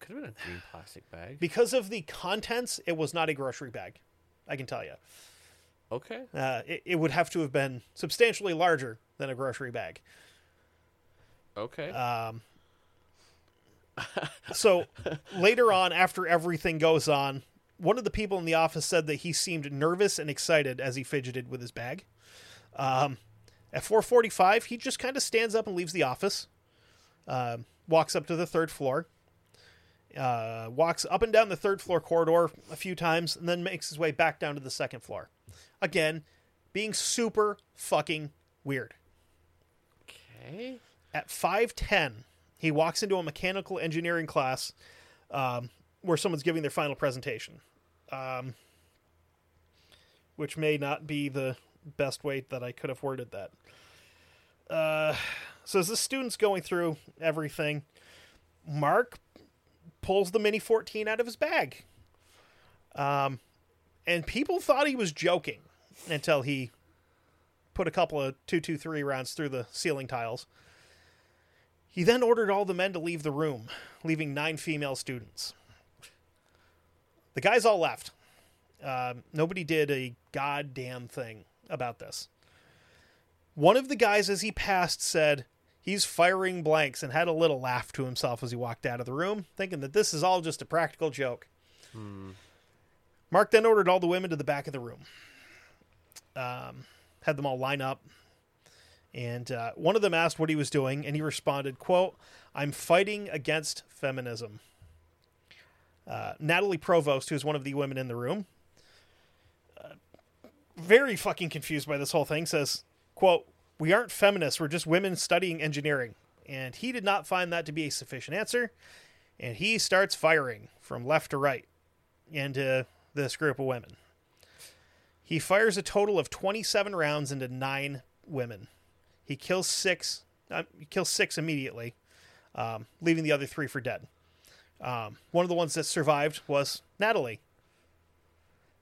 Could have been a green plastic bag. because of the contents, it was not a grocery bag. I can tell you. Okay. Uh, it, it would have to have been substantially larger than a grocery bag. Okay. Um, so later on, after everything goes on, one of the people in the office said that he seemed nervous and excited as he fidgeted with his bag. Um, at 4:45, he just kind of stands up and leaves the office. Um walks up to the third floor. Uh, walks up and down the third floor corridor a few times, and then makes his way back down to the second floor. Again, being super fucking weird. okay. At 5:10, he walks into a mechanical engineering class um, where someone's giving their final presentation, um, which may not be the best way that I could have worded that. Uh, so as the student's going through everything, Marc pulls the Mini 14 out of his bag. Um, and people thought he was joking until he put a couple of 223 rounds through the ceiling tiles. He then ordered all the men to leave the room, leaving nine female students. The guys all left. Um, nobody did a goddamn thing about this. One of the guys, as he passed, said, He's firing blanks, and had a little laugh to himself as he walked out of the room, thinking that this is all just a practical joke. Marc then ordered all the women to the back of the room, um, had them all line up, and uh, one of them asked what he was doing, and he responded, "quote I'm fighting against feminism." Uh, Nathalie Provost, who's one of the women in the room, uh, very fucking confused by this whole thing, says, "quote We aren't feminists. We're just women studying engineering." And he did not find that to be a sufficient answer, and he starts firing from left to right into this group of women. He fires a total of 27 rounds into nine women. He kills six. Uh, he kills six immediately, um, leaving the other three for dead. Um, one of the ones that survived was Nathalie.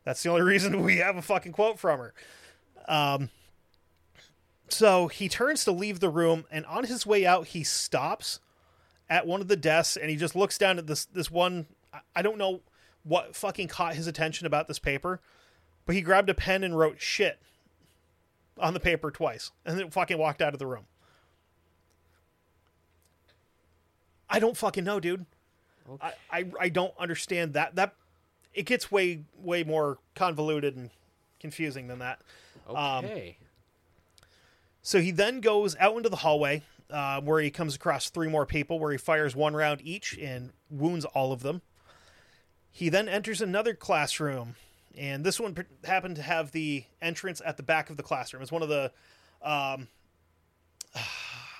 That's the only reason we have a fucking quote from her. Um, so he turns to leave the room, and on his way out, he stops at one of the desks, and he just looks down at this this one. I- I don't know what fucking caught his attention about this paper, but he grabbed a pen and wrote "shit" on the paper twice, and then fucking walked out of the room. I don't fucking know, dude. I, I I don't understand that. That it gets way way more convoluted and confusing than that. Um, Okay. So he then goes out into the hallway uh, where he comes across three more people, where he fires one round each and wounds all of them. He then enters another classroom, and this one happened to have the entrance at the back of the classroom. It's one of the, um,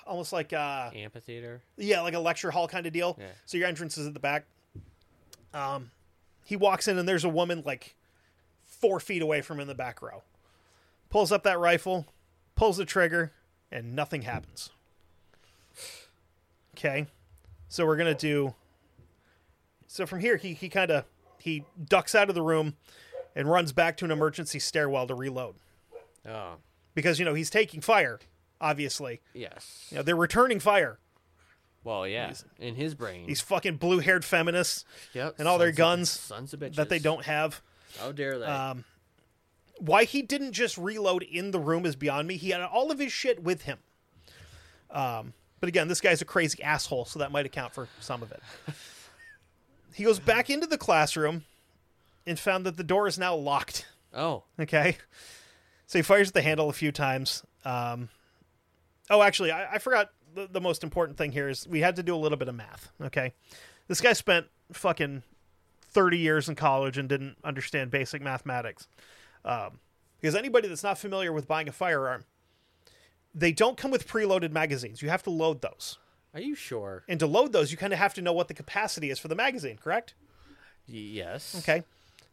almost like uh, Amphitheater. yeah, like a lecture hall kind of deal. Yeah. So your entrance is at the back. Um, he walks in and there's a woman like four feet away from him in the back row. Pulls up that rifle, pulls the trigger, and nothing happens. Okay, so we're gonna do. So from here, he he kind of he ducks out of the room and runs back to an emergency stairwell to reload Oh, because you know he's taking fire. Obviously, yes. you know they're returning fire. Well, yeah. In his brain. These fucking blue-haired feminists. yep. and all their sons of- guns sons of bitches. that they don't have. How dare they? Um, why he didn't just reload in the room is beyond me. He had all of his shit with him. Um, but again, this guy's a crazy asshole, so that might account for some of it. he goes back into the classroom and found that the door is now locked. oh, Okay. So he fires at the handle a few times. Um, oh, actually, I, I forgot the, the most important thing here is we had to do a little bit of math. Okay. This guy spent fucking 30 years in college and didn't understand basic mathematics. Um, because anybody that's not familiar with buying a firearm, they don't come with preloaded magazines. You have to load those. are you sure? And to load those, you kind of have to know what the capacity is for the magazine, correct? Y- yes. Okay.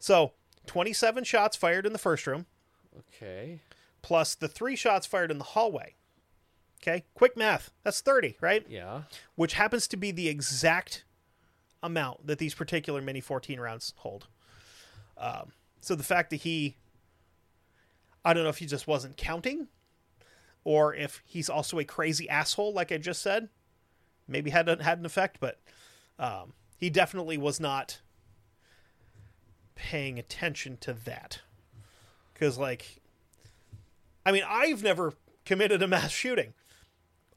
So 27 shots fired in the first room. Okay. plus the three shots fired in the hallway. Okay, quick math. That's 30, right? Yeah. Which happens to be the exact amount that these particular mini 14 rounds hold. Um, so the fact that he, I don't know if he just wasn't counting or if he's also a crazy asshole, like I just said, maybe had, had an effect, but um, he definitely was not paying attention to that. Because, like, I mean, I've never committed a mass shooting.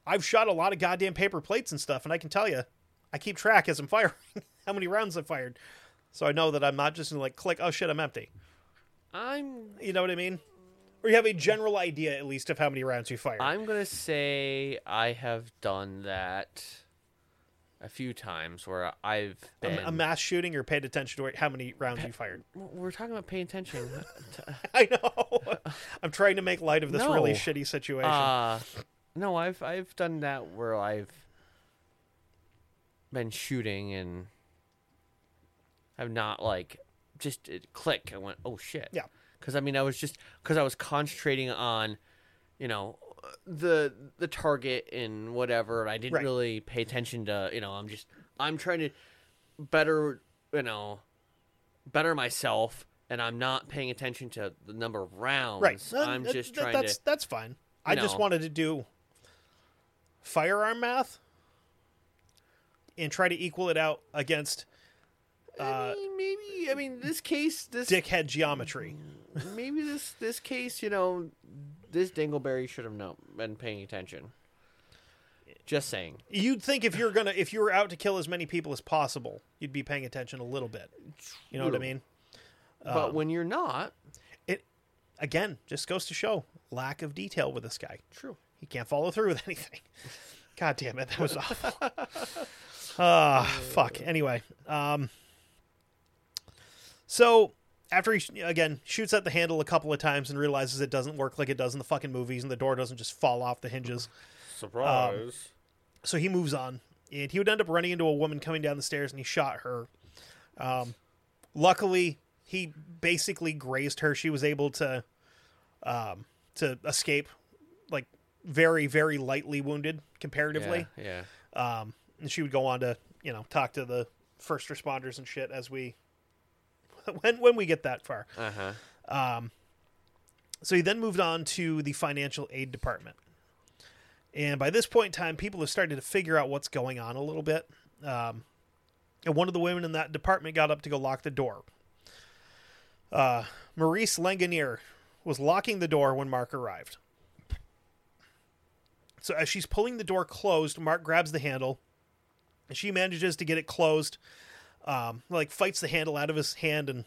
I've shot a lot of goddamn paper plates and stuff, and I can tell you, I keep track as I'm firing how many rounds I've fired, so I know that I'm not just gonna like click. Oh shit, I'm empty. I'm You know what I mean? Or you have a general idea at least of how many rounds you fired. I'm gonna say I have done that a few times where I've A- been. a, mass shooting, or paid attention to how many rounds you fired. We're talking about paying attention. I know. I'm trying to make light of this really shitty situation. uh, no, I've I've done that where I've been shooting and I've not like just it click. I went, oh shit. Yeah. Because I mean, I was just because I was concentrating on, you know, the the target and whatever. and I didn't Right. really pay attention to. You know, I'm just I'm trying to better. You know, better myself. And I'm not paying attention to the number of rounds. right. I'm Uh, just th- trying that's to. that's fine. I just wanted to do firearm math and try to equal it out against I mean, maybe. I mean, this case, this dickhead geometry. maybe this this case, you know, this Dingleberry should have known been paying attention. Just saying. You'd think if you're gonna if you were out to kill as many people as possible, you'd be paying attention a little bit. You know what I mean? But when you're not, It again just goes to show lack of detail with this guy. true. He can't follow through with anything. God damn it, that was awful. Ah, fuck. Anyway, um, so after he again shoots at the handle a couple of times and realizes it doesn't work like it does in the fucking movies, and the door doesn't just fall off the hinges, Surprise. so he moves on, and he would end up running into a woman coming down the stairs, and he shot her. Um, luckily, he basically grazed her. She was able to, um, to escape, like very very lightly wounded comparatively. yeah, yeah. Um, and she would go on to you know talk to the first responders and shit as we when when we get that far. Uh huh. So he then moved on to the financial aid department. And by this point in time, people have started to figure out what's going on a little bit. Um, and one of the women in that department got up to go lock the door. Uh, Maryse Laganière was locking the door when Marc arrived. So as she's pulling the door closed, Marc grabs the handle, and she manages to get it closed. Um, like fights the handle out of his hand and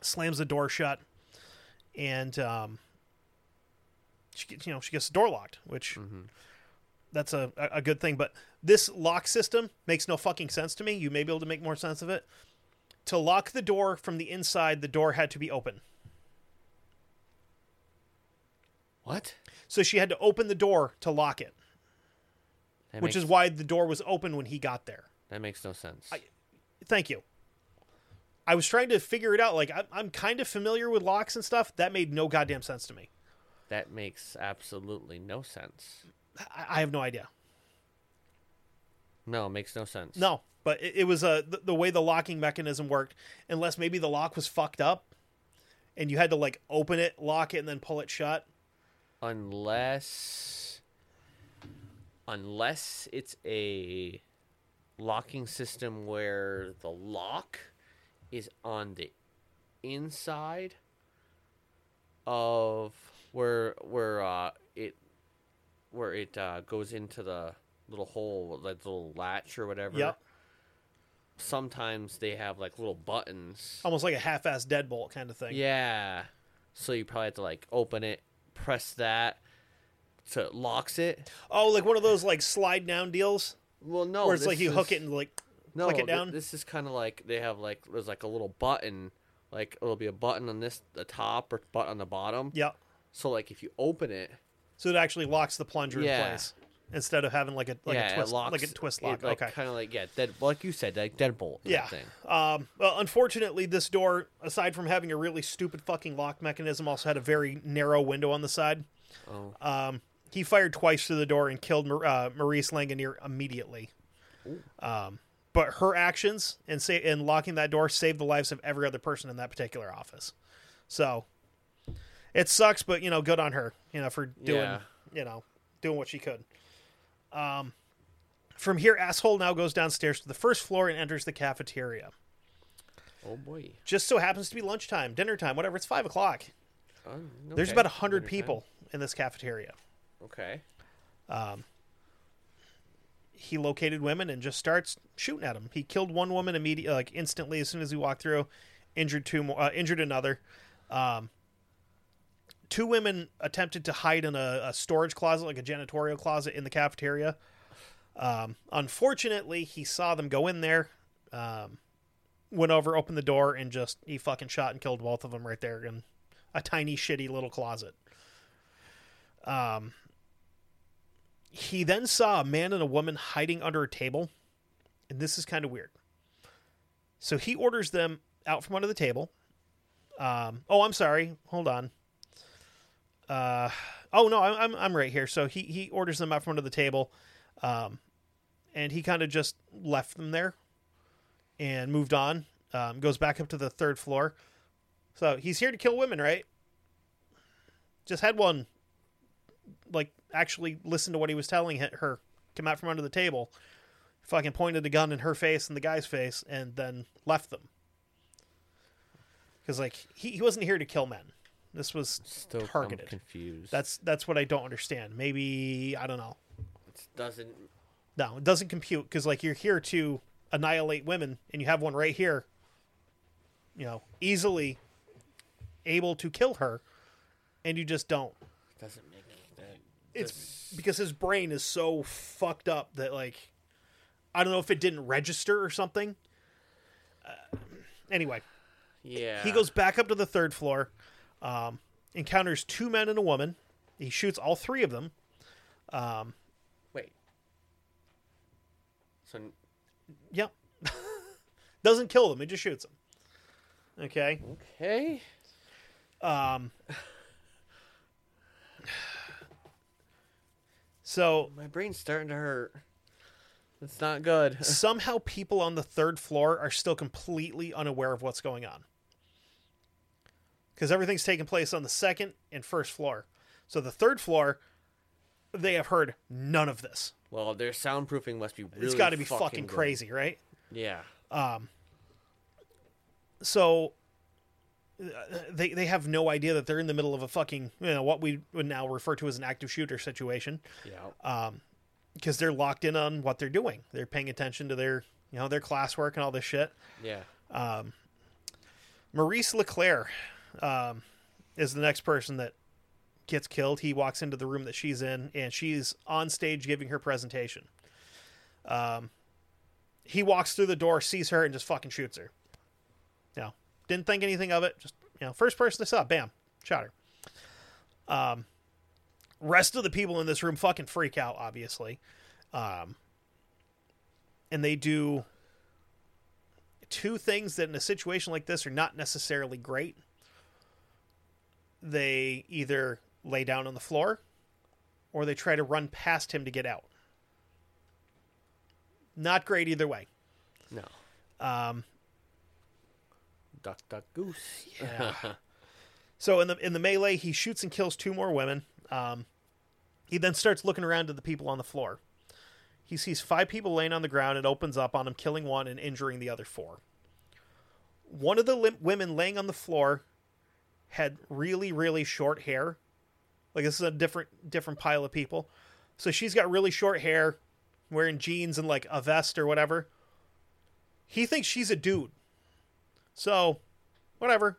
slams the door shut and um, she gets, you know she gets the door locked, which that's a a good thing. But this lock system makes no fucking sense to me. You may be able to make more sense of it. To lock the door from the inside, the door had to be open. What? So she had to open the door to lock it, That which makes, is why the door was open when he got there. that makes no sense. Thank you. I was trying to figure it out. Like I'm, I'm kind of familiar with locks and stuff. That made no goddamn sense to me. that makes absolutely no sense. I, I have no idea. No, it makes no sense. No, but it, it was a the, the way the locking mechanism worked. Unless maybe the lock was fucked up, and you had to like open it, lock it, and then pull it shut. unless unless it's a locking system where the lock is on the inside of where where uh it where it uh, goes into the little hole that little latch or whatever Yep. sometimes they have like little buttons Almost like a half-ass deadbolt kind of thing. yeah. So you probably have to like open it, press that, so it locks it. Oh, like one of those like slide down deals Well, no, where it's like you hook it and like no, click it th- down. This is kind of like they have like there's like a little button, like it'll be a button on this the top or button on the bottom. yeah. So like if you open it, So it actually locks the plunger in place instead of having like a like yeah, a twist locks like a twist lock. Like, okay. kind of like yeah, dead like you said, like deadbolt. Yeah. Thing. Um, well, unfortunately, this door, aside from having a really stupid fucking lock mechanism, also had a very narrow window on the side. Oh. Um, he fired twice through the door and killed uh, Maryse Laganière immediately. Um, but her actions and say in locking that door saved the lives of every other person in that particular office. So it sucks, but you know, good on her. You know, for doing Yeah. you know doing what she could. Um, from here, asshole now goes downstairs to the first floor and enters the cafeteria. Oh boy. Just so happens to be lunchtime, dinner time, whatever. It's five o'clock. Oh, There's about a hundred time. people in this cafeteria. Okay. He located women and just starts shooting at them. He killed one woman immediately, like instantly, as soon as he walked through. Injured two more. Uh, injured another. Um, two women attempted to hide in a, a storage closet, like a janitorial closet, in the cafeteria. Um, unfortunately, he saw them go in there. Um, went over, opened the door, and just he fucking shot and killed both of them right there in a tiny, shitty little closet. Um, he then saw a man and a woman hiding under a table, and this is kind of weird. So he orders them out from under the table. Um, oh, I'm sorry. Hold on. Uh, oh no, I'm, I'm right here. So he he orders them out from under the table, um, and he kind of just left them there, and moved on. Um, goes back up to the third floor. So he's here to kill women, right? Just had one actually listen to what he was telling her come out from under the table fucking pointed a gun in her face and the guy's face, and then left them. Because like he, he wasn't here to kill men. This was Still I'm targeted. confused. That's that's what I don't understand. Maybe I don't know. It doesn't. No, it doesn't compute because like you're here to annihilate women, and you have one right here. You know, easily able to kill her, and you just don't. Doesn't It's because his brain is so fucked up that like I don't know if it didn't register or something. Uh, anyway, Yeah. he goes back up to the third floor, um, encounters two men and a woman. He shoots all three of them. Wait. So Yep. Doesn't kill them, it just shoots them. Okay. okay. So My brain's starting to hurt. It's not good. somehow people on the third floor are still completely unaware of what's going on. Because everything's taking place on the second and first floor. So the third floor, they have heard none of this. well, their soundproofing must be. Really it's got to be fucking, fucking good. crazy, right? Yeah. Um, so they they have no idea that they're in the middle of a fucking you know what we would now refer to as an active shooter situation Yeah. Um, because they're locked in on what they're doing. They're paying attention to their you know their classwork and all this shit. yeah. Um, Maryse Leclair um, is the next person that gets killed. He walks into the room that she's in, and she's on stage giving her presentation. Um, he walks through the door, sees her, and just fucking shoots her. You know, didn't think anything of it. Just you know, first person they saw, bam, shot her. Um, rest of the people in this room fucking freak out, obviously, um, and they do two things that in a situation like this are not necessarily great. They either lay down on the floor or they try to run past him to get out. Not great either way. No. Um, Duck, duck, goose. Yeah. so in the in the melee, he shoots and kills two more women. Um, he then starts looking around at the people on the floor. He sees five people laying on the ground and opens up on them, killing one and injuring the other four. One of the lim- women laying on the floor had really, really short hair. Like this is a different, different pile of people. So she's got really short hair, wearing jeans and like a vest or whatever. He thinks she's a dude. So, whatever,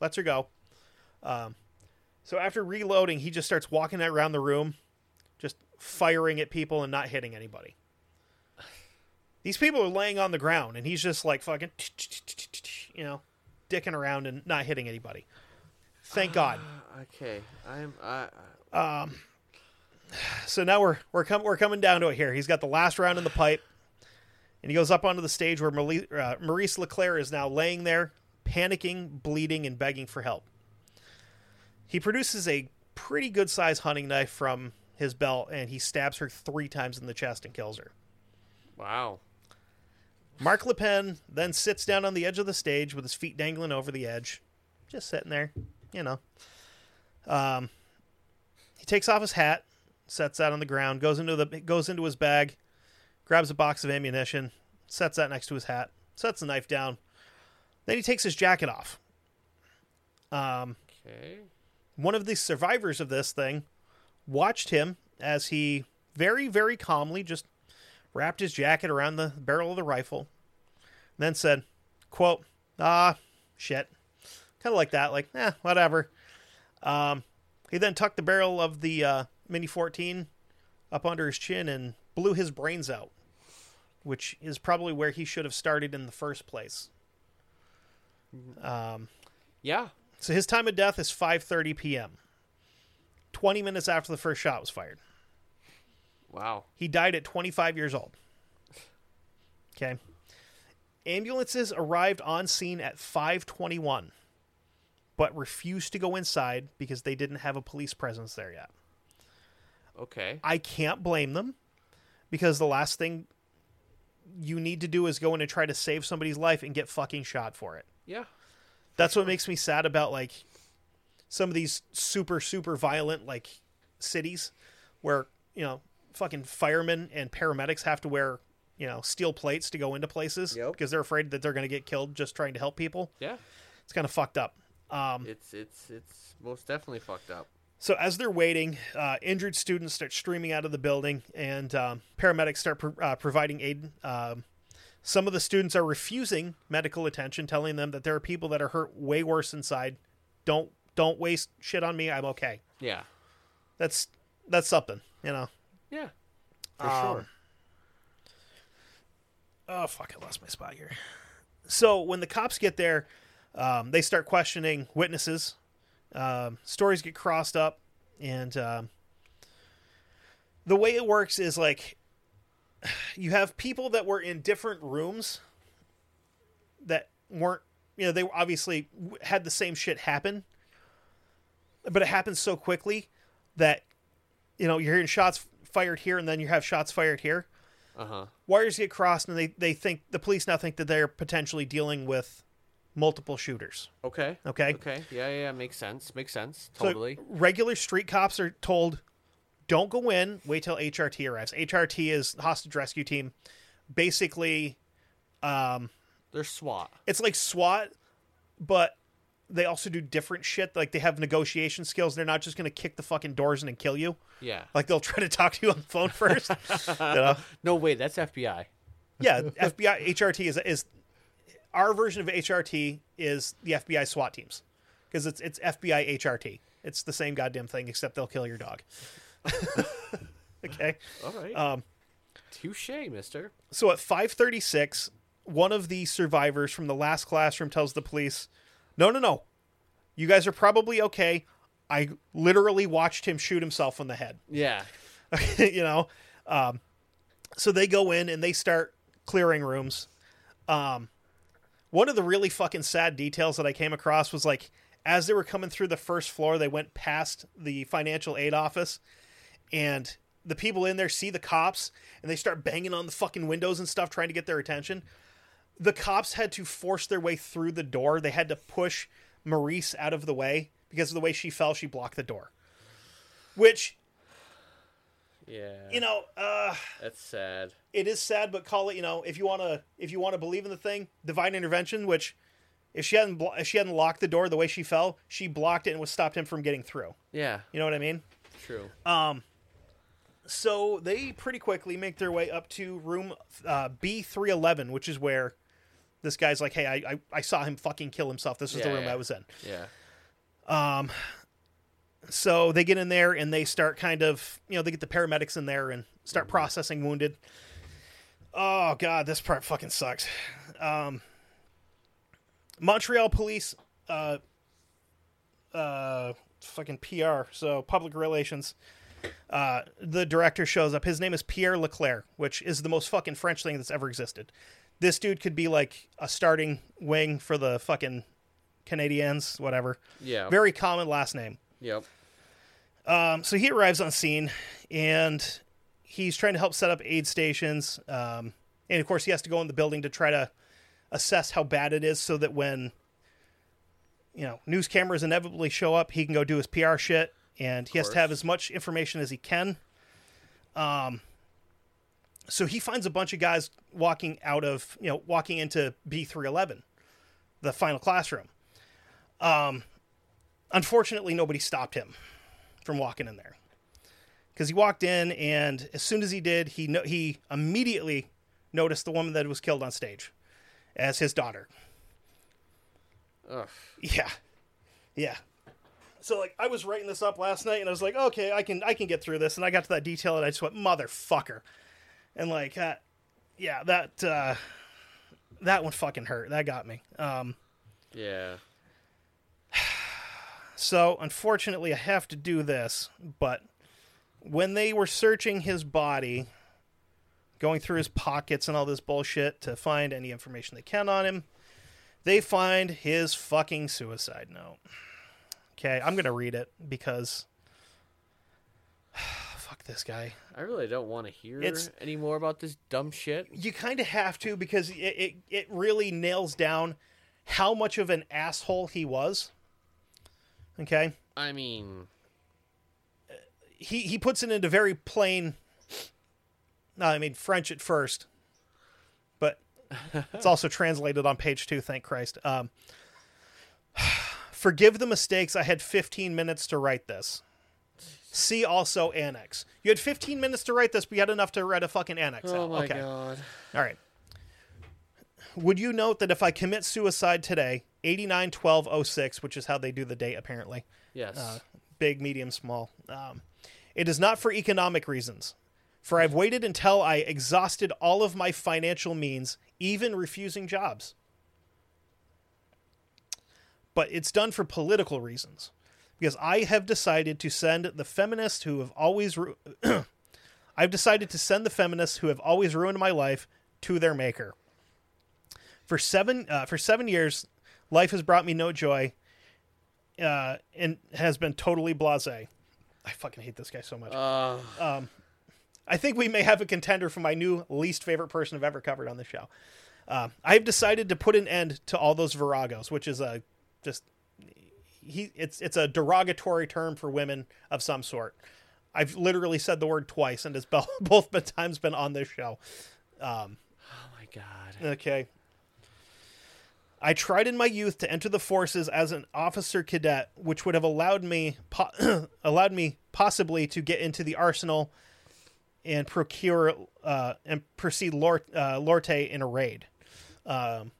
lets her go. Um, so after reloading, he just starts walking around the room, just firing at people and not hitting anybody. These people are laying on the ground, and he's just like fucking, you know, dicking around and not hitting anybody. Thank God. okay. I'm. I. So now we're we're com- we're coming down to it here. He's got the last round in the pipe, and he goes up onto the stage where Maryse, uh, Maryse Leclair is now laying there, panicking, bleeding, and begging for help. He produces a pretty good sized hunting knife from his belt, and he stabs her three times in the chest and kills her. Wow. Marc Lepine then sits down on the edge of the stage with his feet dangling over the edge, just sitting there, you know. Um, he takes off his hat, sets that on the ground, goes into the goes into his bag, grabs a box of ammunition, sets that next to his hat, sets the knife down. Then he takes his jacket off. Um, Okay. one of the survivors of this thing watched him as he very, very calmly just wrapped his jacket around the barrel of the rifle, and then said, quote, ah, shit. Kind of like that, like, eh, whatever. Um, he then tucked the barrel of the uh, Mini 14 up under his chin and blew his brains out, which is probably where he should have started in the first place. Um, yeah. So his time of death is 5:30 p.m. 20 minutes after the first shot was fired. Wow. He died at 25 years old. Okay. Ambulances arrived on scene at 5:21 but refused to go inside because they didn't have a police presence there yet. Okay. I can't blame them because the last thing you need to do is go in and try to save somebody's life and get fucking shot for it. Yeah. That's what makes me sad about like some of these super super violent like cities where you know fucking firemen and paramedics have to wear you know steel plates to go into places Yep. because they're afraid that they're going to get killed just trying to help people. Yeah, It's kind of fucked up. Um, it's it's it's most definitely fucked up. So as they're waiting, uh, injured students start streaming out of the building, and um, paramedics start pro- uh, providing aid. Um, some of the students are refusing medical attention, telling them that there are people that are hurt way worse inside. Don't don't waste shit on me. I'm okay. Yeah, That's that's something, you know. yeah, for Um, sure. Oh fuck! I lost my spot here. So when the cops get there, um, they start questioning witnesses. Um, stories get crossed up, and um, the way it works is like you have people that were in different rooms that weren't, you know, they obviously had the same shit happen, but it happens so quickly that you know you're hearing shots fired here, and then you have shots fired here Uh huh. wires get crossed and they, they think the police now think that they're potentially dealing with multiple shooters Okay. okay Okay. Yeah, yeah, makes sense. Makes sense. so Totally. regular street cops are told don't go in wait till hrt arrives hrt is hostage rescue team basically um They're SWAT. it's like swat but they also do different shit like they have negotiation skills they're not just gonna kick the fucking doors in and kill you Yeah. like they'll try to talk to you on the phone first you know No, wait, that's FBI. yeah, FBI HRT is is our version of HRT is the FBI SWAT teams because it's it's FBI HRT. It's the same goddamn thing except they'll kill your dog. okay. All right. Um, Touche, Mister. So at 5:36, one of the survivors from the last classroom tells the police, "No, no, no. You guys are probably okay. I literally watched him shoot himself in the head." Yeah. you know um, so they go in and they start clearing rooms um, one of the really fucking sad details that i came across was like as they were coming through the first floor they went past the financial aid office and the people in there see the cops and they start banging on the fucking windows and stuff trying to get their attention. The cops had to force their way through the door. They had to push maryse out of the way because of the way she fell she blocked the door. Which Yeah. you know uh that's sad. it is sad, but call it you know if you want to if you want to believe in the thing, divine intervention. Which if she hadn't blo- if she hadn't locked the door the way she fell, she blocked it and was stopped him from getting through. Yeah. You know what I mean? True. Um so they pretty quickly make their way up to room uh, B three eleven, which is where this guy's like, "Hey, I, I I saw him fucking kill himself. This is the room yeah. I was in." yeah. So they get in there and they start kind of, you know, they get the paramedics in there and start processing wounded. Oh god, this part fucking sucks. Um, Montreal police, uh, uh, fucking PR, so public relations. Uh, the director shows up. His name is Pierre Leclair, which is the most fucking French thing that's ever existed. This dude could be like a starting wing for the fucking Canadiens, whatever. Yeah. Very common last name. Yep. Um, so he arrives on scene and he's trying to help set up aid stations. Um, and of course, he has to go in the building to try to assess how bad it is so that when, you know, news cameras inevitably show up, he can go do his PR shit and he has to have as much information as he can. Um, so he finds a bunch of guys walking out of, you know, walking into B311, the final classroom. Um, unfortunately, nobody stopped him from walking in there. Because he walked in and as soon as he did he no- he immediately noticed the woman that was killed on stage as his daughter. Ugh. yeah. Yeah. So like i was writing this up last night and i was like okay i can i can get through this and i got to that detail and i just went motherfucker. And like uh, yeah that uh that one fucking hurt. That got me. Um Yeah. So, unfortunately, I have to do this, but when they were searching his body, going through his pockets and all this bullshit to find any information they can on him, they find his fucking suicide note. Okay, I'm going to read it because. Fuck this guy. I really don't want to hear It's- any more about this dumb shit. You kind of have to because it, it, it really nails down how much of an asshole he was. Okay? I mean, he he puts it into very plain. No, I mean French at first. but it's also translated on page two. Thank Christ. Um, forgive the mistakes. I had 15 minutes to write this. See also annex. You had 15 minutes to write this, but you had enough to write a fucking annex. Oh out. my okay. god. All right. Would you note that if I commit suicide today, 89 12 06, which is how they do the date apparently, Yes. uh, big, medium, small, um, it is not for economic reasons. For I've waited until I exhausted all of my financial means, even refusing jobs. But it's done for political reasons. Because I have decided to send the feminists who have always ru- I've decided to send the feminists who have always ruined my life to their maker. For seven uh, for seven years, life has brought me no joy, uh, and has been totally blasé. I fucking hate this guy so much. uh, I think we may have a contender for my new least favorite person I've ever covered on the show. Uh, I've decided to put an end to all those viragos, which is a just he. It's it's a derogatory term for women of some sort. I've literally said the word twice, and it's bo- both been times been on this show. oh my god. Okay. I tried in my youth to enter the forces as an officer cadet, which would have allowed me po- allowed me possibly to get into the arsenal and procure uh, and proceed Lor- uh, Lortie in a raid. Um,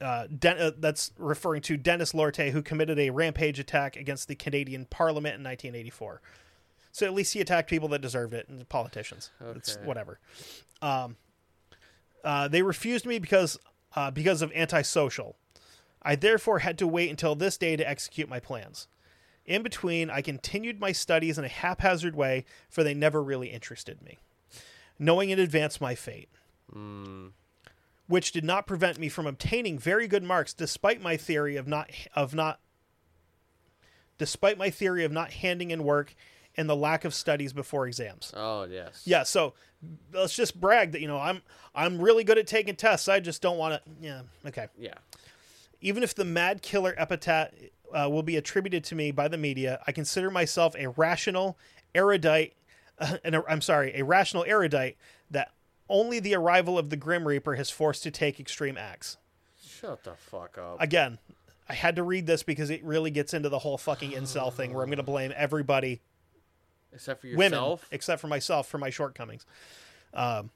uh, Den- uh, that's referring to Dennis Lortie, who committed a rampage attack against the Canadian Parliament in 1984. So at least he attacked people that deserved it, and politicians. It's Okay. whatever. Um, uh, they refused me because uh, because of antisocial. I therefore had to wait until this day to execute my plans. In between, I continued my studies in a haphazard way, for they never really interested me, knowing in advance my fate. Which did not prevent me from obtaining very good marks, despite my theory of not of not despite my theory of not handing in work and the lack of studies before exams. Oh yes. Yeah, so let's just brag that you know I'm I'm really good at taking tests. I just don't want to. Yeah, okay. Yeah. Even if the mad killer epithet uh, will be attributed to me by the media, I consider myself a rational erudite. Uh, and a, I'm sorry, a rational erudite that only the arrival of the Grim Reaper has forced to take extreme acts. Shut the fuck up. Again, I had to read this because it really gets into the whole fucking incel thing where I'm going to blame everybody Except for women, yourself. except for myself, for my shortcomings. Um,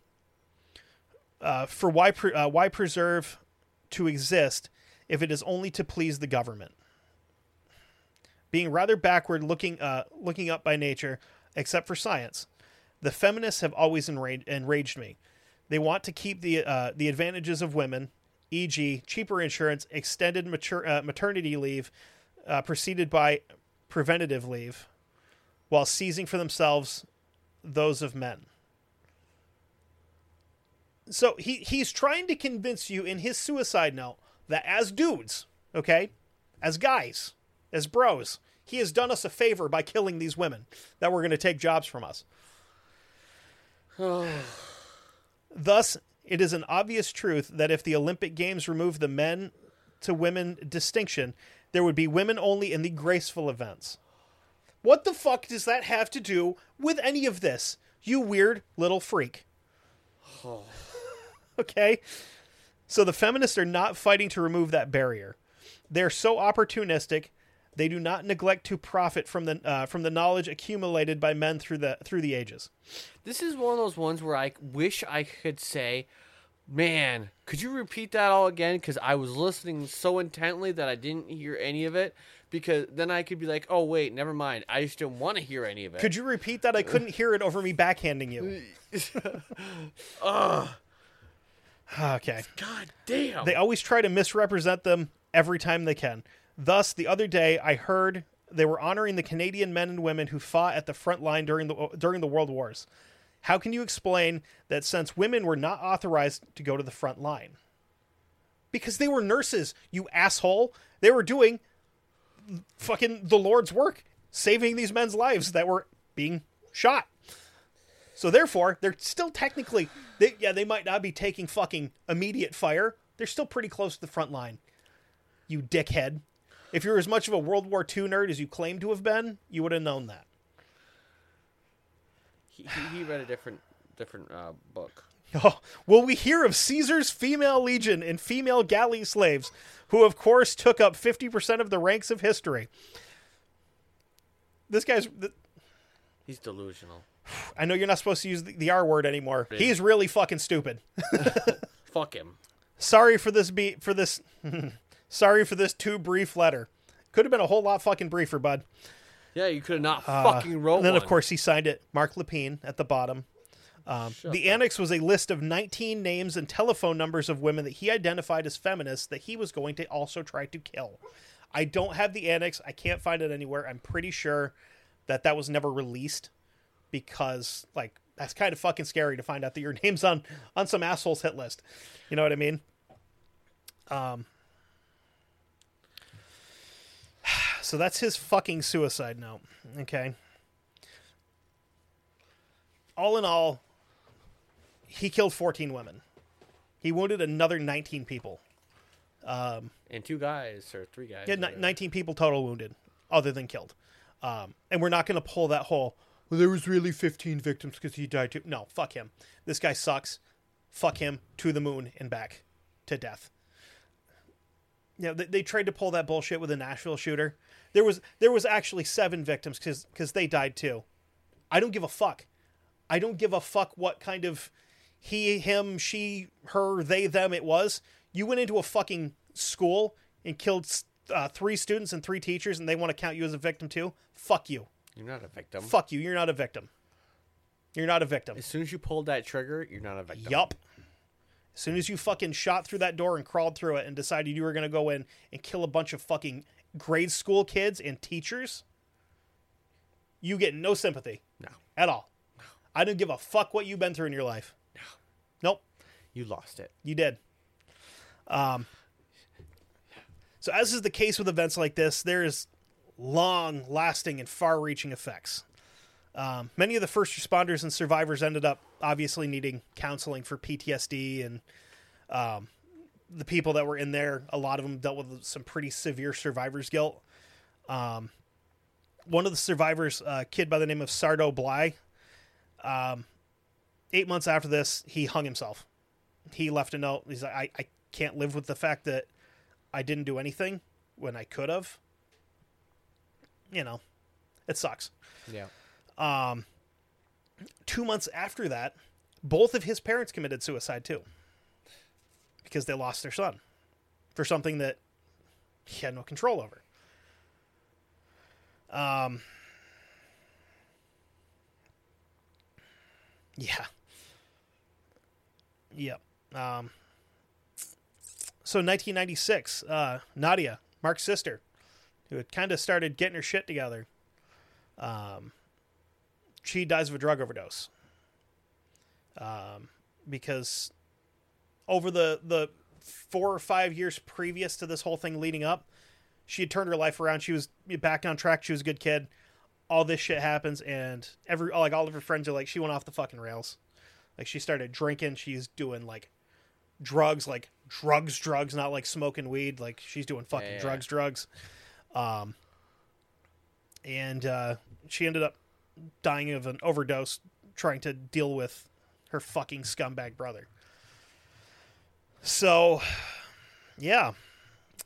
uh, for why pre- uh, why preserve to exist if it is only to please the government? Being rather backward, looking uh, looking up by nature, except for science, the feminists have always enraged, enraged me. They want to keep the uh, the advantages of women, e.g., cheaper insurance, extended mature, uh, maternity leave, uh, preceded by preventative leave while seizing for themselves those of men. So he he's trying to convince you in his suicide note that as dudes, okay, as guys, as bros, he has done us a favor by killing these women that were going to take jobs from us. Thus, it is an obvious truth that if the Olympic Games remove the men to women distinction, there would be women only in the graceful events. What the fuck does that have to do with any of this? You weird little freak. okay? So the feminists are not fighting to remove that barrier. They're so opportunistic, they do not neglect to profit from the uh, from the knowledge accumulated by men through the through the ages. This is one of those ones where I wish I could say, "Man, could you repeat that all again?" Because I was listening so intently that I didn't hear any of it. Because then I could be like, "Oh wait, never mind. I just didn't want to hear any of it." Could you repeat that? I couldn't hear it over me backhanding you. Okay. God damn. They always try to misrepresent them every time they can. Thus, the other day I heard they were honoring the Canadian men and women who fought at the front line during the during the World Wars. How can you explain that since women were not authorized to go to the front line? Because they were nurses, you asshole. They were doing fucking the Lord's work, saving these men's lives that were being shot. So therefore, they're still technically, they, yeah, they might not be taking fucking immediate fire. They're still pretty close to the front line. You dickhead. If you're as much of a World War II nerd as you claim to have been, you would have known that. he, he, he read a different different uh, book. Oh, will we hear of Caesar's female legion and female galley slaves, who of course took up 50% of the ranks of history? This guy's. th- He's delusional. I know you're not supposed to use the, the R word anymore. He's really fucking stupid. Fuck him. Sorry for this be for this. sorry for this too brief letter. Could have been a whole lot fucking briefer, bud. Yeah, you could have not uh, fucking wrote And then, one. of course, he signed it, Marc Lepine, at the bottom. Um, the annex was a list of 19 names and telephone numbers of women that he identified as feminists that he was going to also try to kill. I don't have the annex. I can't find it anywhere. I'm pretty sure that that was never released because, like, that's kind of fucking scary to find out that your name's on on some asshole's hit list. You know what I mean? Um. So that's his fucking suicide note. Okay. All in all, he killed 14 women. He wounded another 19 people. and two guys or three guys. Yeah, whatever. 19 people total wounded, other than killed. Um, and we're not going to pull that whole, well, there was really 15 victims because he died too. No, fuck him. This guy sucks. Fuck him to the moon and back to death. Yeah, they, they tried to pull that bullshit with the Nashville shooter. There was there was actually seven victims because they died too. I don't give a fuck. I don't give a fuck what kind of he, him, she, her, they, them it was. You went into a fucking school and killed uh, three students and three teachers, and they want to count you as a victim too. Fuck you. You're not a victim. Fuck you. You're not a victim. You're not a victim. As soon as you pulled that trigger, you're not a victim. Yup. As soon as you fucking shot through that door and crawled through it and decided you were going to go in and kill a bunch of fucking grade school kids and teachers, you get no sympathy No. at all. I don't give a fuck what you've been through in your life. Nope. You lost it. You did. Um, so, as is the case with events like this, there is long lasting and far reaching effects. Um, many of the first responders and survivors ended up obviously needing counseling for PTSD, and um, the people that were in there, a lot of them dealt with some pretty severe survivor's guilt. Um, one of the survivors, a kid by the name of Sarto Blais, um, eight months after this, he hung himself he left a note. He's like, I, I can't live with the fact that I didn't do anything when I could have. You know, it sucks. Yeah. Two months after that, both of his parents committed suicide too because they lost their son for something that he had no control over. Um, yeah. Yep. Um, so 1996, uh, Nadia, Marc's sister, who had kind of started getting her shit together, um, she dies of a drug overdose. Um, because over the the four or five years previous to this whole thing leading up, she had turned her life around. She was back on track. She was a good kid. All this shit happens, and every like all of her friends are like, she went off the fucking rails. Like she started drinking. She's doing like drugs, like drugs, drugs, not like smoking weed. Like she's doing fucking Yeah, yeah. drugs, drugs. Um, and uh, she ended up dying of an overdose trying to deal with her fucking scumbag brother. So, yeah,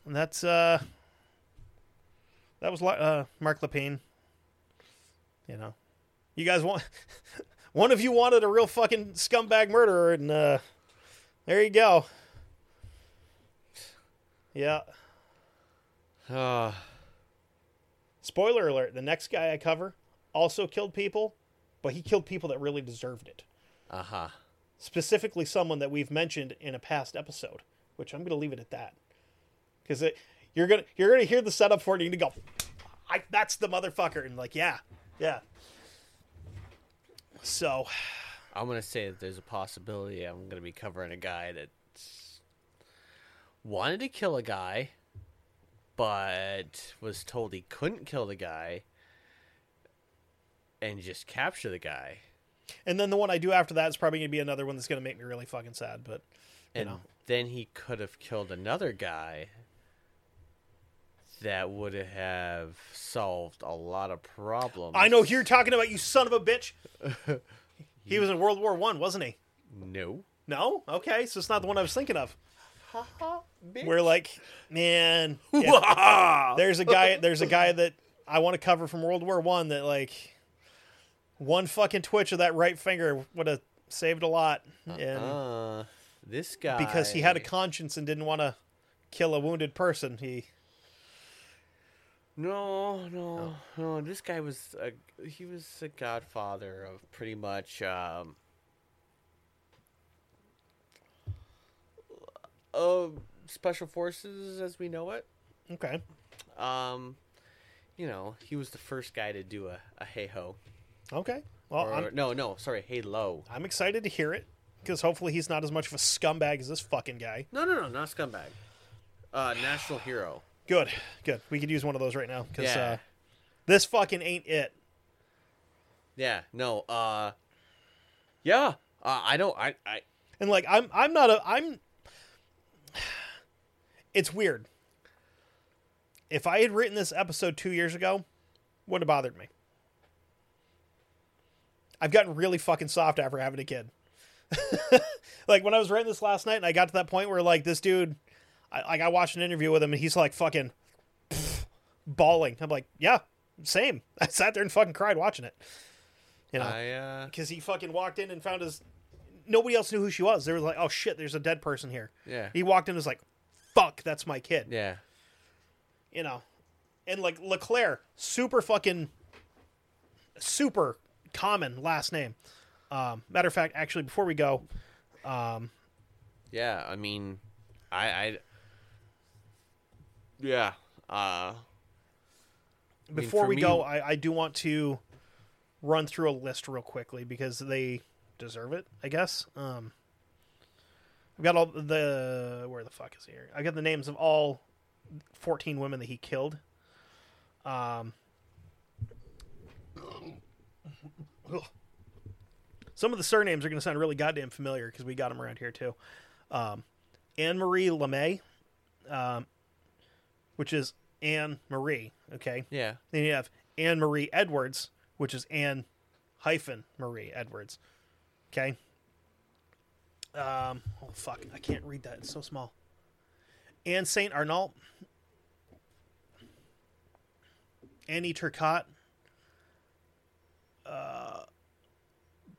that's uh, that was uh, Marc Lepine. You know, you guys want one of you wanted a real fucking scumbag murderer, and uh, there you go. Yeah. Uh, Spoiler alert: the next guy I cover also killed people, but he killed people that really deserved it. uh huh. specifically someone that we've mentioned in a past episode, which I'm going to leave it at that. Because you're gonna you're gonna hear the setup for it, and you go, I, "That's the motherfucker," and like, yeah, yeah. So, I'm gonna say that there's a possibility I'm gonna be covering a guy that wanted to kill a guy, but was told he couldn't kill the guy, and just capture the guy. and then the one I do after that is probably going to be another one that's going to make me really fucking sad. But you and know, then he could have killed another guy that would have solved a lot of problems. I know who you're talking about, you son of a bitch. he was in World War One, wasn't he? No. No, okay, so it's not the one I was thinking of. Bitch. We're like, man, if- there's a guy. There's a guy that I want to cover from World War One that like one fucking twitch of that right finger would have saved a lot, and Uh, this guy because he had a conscience and didn't want to kill a wounded person, he No, no, no. This guy was a he was a godfather of pretty much um of special forces as we know it. okay. Um you know, he was the first guy to do a, a hey ho. Okay. Well, Or, no, no, sorry, hey low. I'm excited to hear it because hopefully he's not as much of a scumbag as this fucking guy. No, no, no, not scumbag. Uh national hero. Good, good. We could use one of those right now because Yeah. uh, this fucking ain't it. Yeah, no, uh Yeah. Uh, I don't I I And like, I'm, I'm not a, I'm. It's weird. If I had written this episode two years ago, wouldn't have bothered me. I've gotten really fucking soft after having a kid. like when I was writing this last night, and I got to that point where like this dude, I, like I watched an interview with him, and he's like fucking bawling. I'm like, yeah, same. I sat there and fucking cried watching it. You know, I uh because he fucking walked in and found his. Nobody else knew who she was. They were like, "Oh shit, there's a dead person here." Yeah. He walked in and was like, "Fuck, that's my kid." yeah. You know, and like Leclair, super fucking, super common last name. Um, matter of fact, actually, before we go, Yeah, I mean, I, I, yeah, uh, mean, before for we me- go, I, I do want to run through a list real quickly because they deserve it, I guess. Um, I've got all the where the fuck is he here? I got the names of all fourteen women that he killed. Um, some of the surnames are going to sound really goddamn familiar because we got them around here too. Um, Anne Marie LeMay, um, which is Anne Marie. Okay, yeah, then you have Anne Marie Edwards, which is Anne hyphen Marie Edwards. Okay. Um. Oh fuck! I can't read that. It's so small. Anne Saint Arnault. Annie Turcotte. Uh,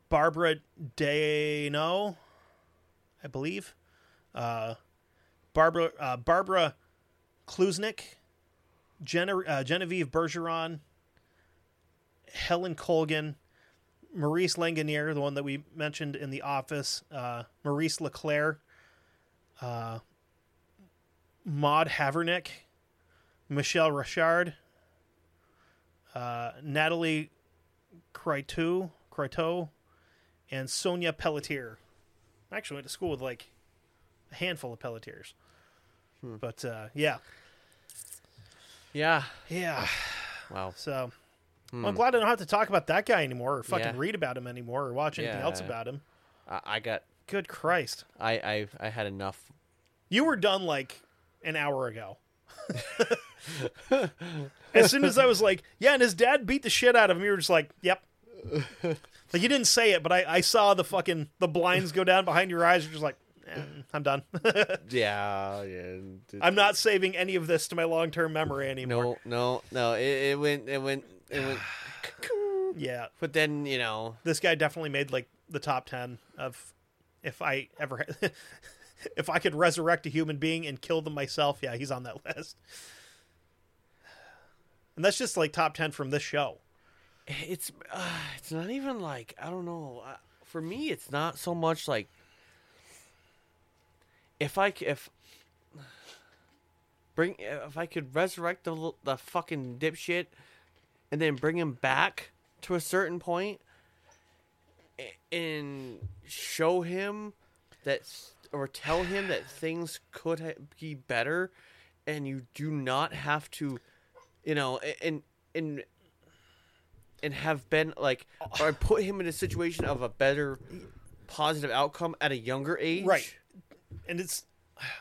Barbara Dano, I believe. Uh, Barbara uh, Barbara Klucznik. Gene- uh, Genevieve Bergeron, Helen Colgan, Maryse Laganière, the one that we mentioned in The Office, uh, Maryse Leclair, uh, Maud Haviernick, Michelle Richard, uh, Natalie Critou, Critou, and Sonia Pelletier. I actually went to school with like a handful of Pelletiers. But uh, yeah, yeah. yeah. Well, So well, I'm glad I don't have to talk about that guy anymore, or fucking Yeah. read about him anymore, or watch anything else about him. I, I got, Good Christ, I, I, I had enough. you were done like an hour ago. as soon as I was like, yeah, and his dad beat the shit out of him, you were just like, yep. like you didn't say it, but I, I saw the fucking the blinds go down behind your eyes. You're just like, eh, I'm done. Yeah, yeah. I'm not saving any of this to my long term memory anymore. No, no, no. It, it went, it went, it went. Yeah, But then you know, this guy definitely made like the top 10 of if I ever if I could resurrect a human being and kill them myself, yeah, he's on that list. And that's just like top 10 from this show. it's, uh, it's not even like I don't know. For me, it's not so much like if I if bring if I could resurrect the the fucking dipshit and then bring him back to a certain and show him that or tell him that things could be better and you do not have to you know and and and have been like or put him in a situation of a better positive outcome at a younger age Right. And it's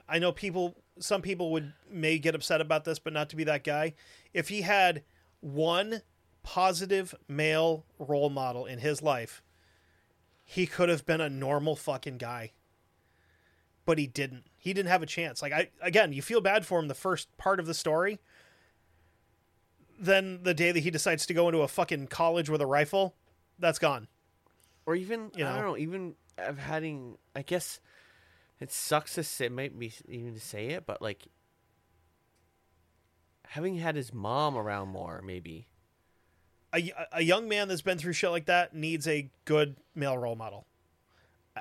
I know people some people would may get upset about this, but not to be that guy. If he had one positive male role model in his life, he could have been a normal fucking guy. but he didn't. He didn't have a chance. Like I again, you feel bad for him the first part of the story. Then the day that he decides to go into a fucking college with a rifle, that's gone. or even You I don't know, even having. I guess it sucks to say, might be even to say it, but like having had his mom around more, maybe. A, a young man that's been through shit like that needs a good male role model.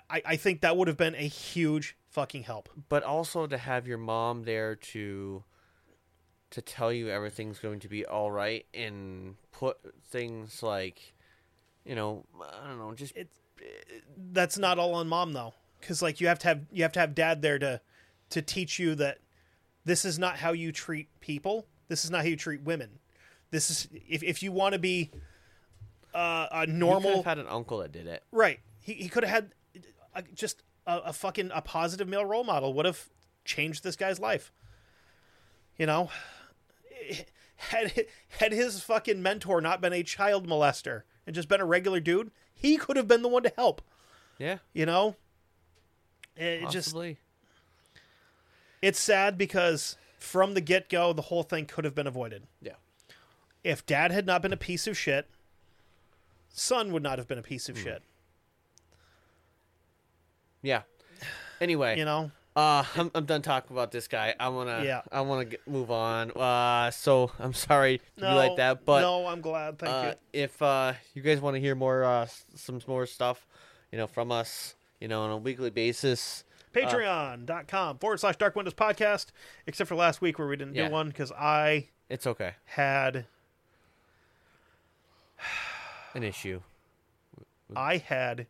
I, I think that would have been a huge fucking help. but also to have your mom there to to tell you everything's going to be all right and put things like you know i don't know just It- eh, That's not all on mom though, because like you have to have you have to have dad there to to teach you that this is not how you treat people. This is not how you treat women. This is if if you want to be uh, a normal have had an uncle that did it Right. He he could have had a, just a, a fucking a positive male role model would have changed this guy's life. You know, had had his fucking mentor not been a child molester and just been a regular dude, he could have been the one to help. yeah You know, it just it's sad because from the get go, the whole thing could have been avoided. yeah If dad had not been a piece of shit, son would not have been a piece of shit. yeah anyway You know, uh I'm, I'm done talking about this guy i want to Yeah. i want to move on uh so i'm sorry to no, be like that but no, I'm glad. Thank uh, you. if uh, you guys want to hear more, uh, s- some more stuff, you know, from us, you know, on a weekly basis, Patreon.com forward slash Dark Windows Podcast, except for last week where we didn't Yeah. do one because I it's okay. had An issue. I had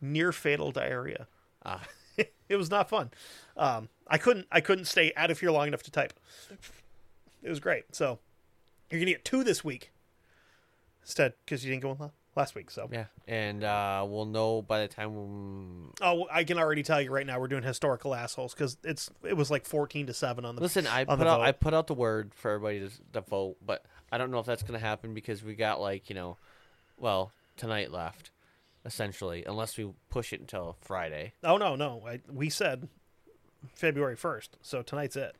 near fatal diarrhea. Ah. it was not fun. Um, I couldn't I couldn't stay out of here long enough to type. It was great. So you're gonna get two this week instead because you didn't go la- last week. So Yeah, and uh, we'll know by the time. oh, I can already tell you right now we're doing historical assholes because it's it was like fourteen to seven on the Listen, I put out vote. I put out the word for everybody to, to vote, but I don't know if that's gonna happen because we got like you know, well tonight left, essentially, unless we push it until Friday. Oh no, no. I, we said February first, so tonight's it.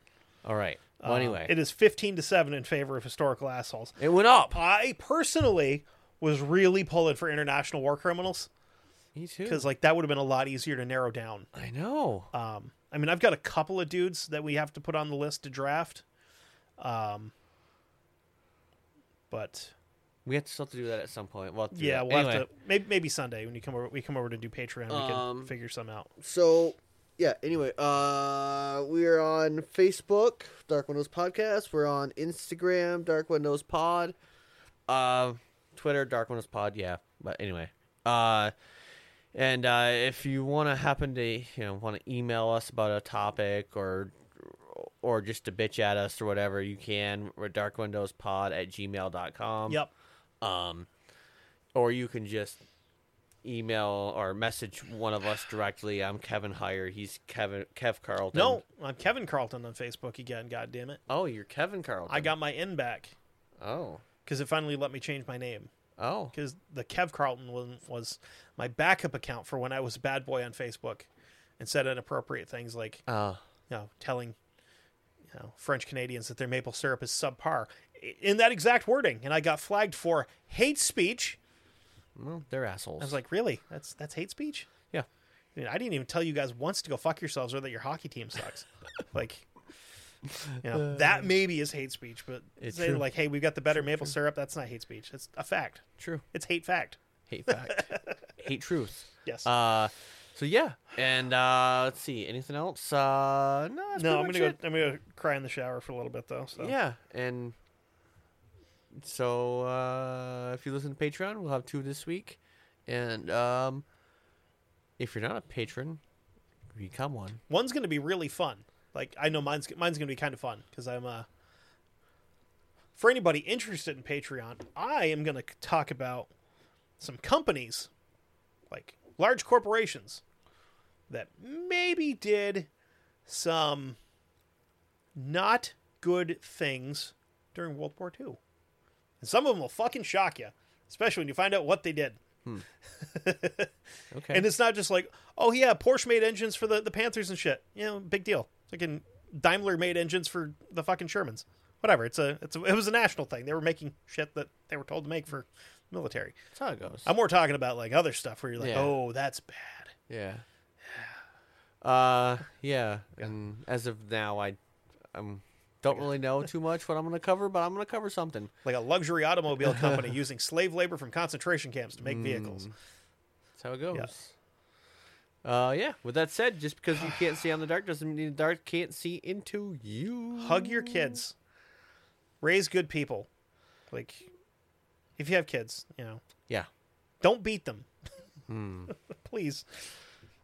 All right. Well, Uh, anyway, it is fifteen to seven in favor of historical assholes. it went up. I personally was really pulling for international war criminals Me too. because like that would have been a lot easier to narrow down. I know. Um, I mean, I've got a couple of dudes that we have to put on the list to draft. Um, but we have to still have to do that at some point. Well, do yeah, we'll anyway. have to maybe, maybe Sunday when you come over. We come over to do Patreon. We Um, can figure some out. so yeah anyway uh we're on facebook dark windows podcast we're on instagram dark windows pod uh twitter dark windows pod yeah but anyway uh and uh if you want to happen to you know want to email us about a topic or or just to bitch at us or whatever you can we're darkwindowspod at gmail.com Yep. um, or you can just email or message one of us directly. I'm Kevin Heyer. He's Kevin Kev Carlton. No, I'm Kevin Carlton on Facebook again. God damn it! Oh, you're Kevin Carlton. I got my N back Oh. Because it finally let me change my name. Oh. because the Kev Carlton one was my backup account for when I was a bad boy on Facebook and said inappropriate things like Uh, you know telling you know French Canadians that their maple syrup is subpar in that exact wording, and I got flagged for hate speech. well, they're assholes. I was like, really? That's that's hate speech? yeah. I, mean, I didn't even tell you guys once to go fuck yourselves or that your hockey team sucks. like, you know, that maybe is hate speech, but It's true. like, hey, we've got the better maple syrup, that's not hate speech. It's a fact. True. It's hate fact. Hate fact. Hate truth. Yes. Uh, so yeah, and uh, let's see. Anything else? Uh, no. That's no, I'm pretty gonna much go. I'm gonna go cry in the shower for a little bit though. So. Yeah, and so uh, if you listen to Patreon, we'll have two this week, and um, if you're not a patron, become one. one's gonna be really fun. Like I know mine's mine's gonna be kind of fun because I'm uh. For anybody interested in Patreon, I am gonna talk about some companies, like large corporations, that maybe did some not good things during World War II. And some of them will fucking shock you, especially when you find out what they did. Okay. And it's not just like, oh yeah, Porsche made engines for the, the Panthers and shit. You know, big deal. Fucking Daimler made engines for the fucking Shermans. Whatever. It's a it's a, it was a national thing. They were making shit that they were told to make for military. That's how it goes. I'm more talking about like other stuff where you're like, Yeah. oh, that's bad. Yeah. Uh, yeah. And as of now, I, um, don't really know too much what I'm going to cover, but I'm going to cover something. Like a luxury automobile company using slave labor from concentration camps to make vehicles. That's how it goes. Uh, yeah. With that said, just because you can't see on the dark doesn't mean the dark can't see into you. Hug your kids. Raise good people. Like, if you have kids, you know, Yeah. don't beat them. Please.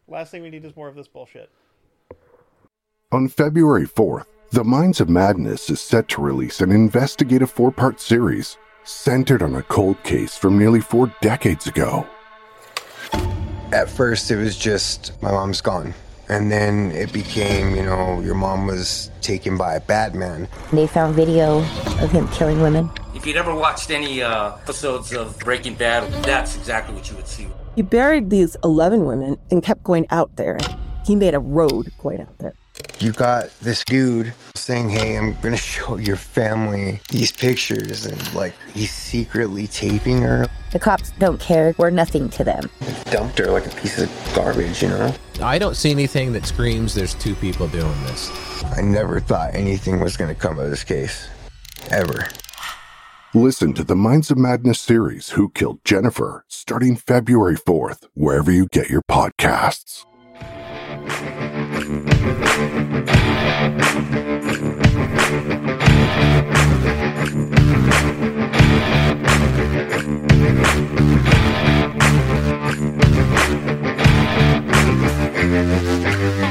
Last thing we need is more of this bullshit. On February 4th, The Minds of Madness is set to release an investigative four part series centered on a cold case from nearly four decades ago. At first, it was just my mom's gone. And then it became, you know, your mom was taken by a bad man. They found video of him killing women. If you'd ever watched any uh, episodes of Breaking Bad, that's exactly what you would see. He buried these 11 women and kept going out there. He made a road going out there. You got this dude saying, Hey, I'm gonna show your family these pictures. And like, he's secretly taping her. The cops don't care. We're nothing to them. Dumped her like a piece of garbage, you know? I don't see anything that screams there's two people doing this. I never thought anything was gonna come of this case. Ever. Listen to the Minds of Madness series, Who Killed Jennifer, starting February 4th, wherever you get your podcasts. Thank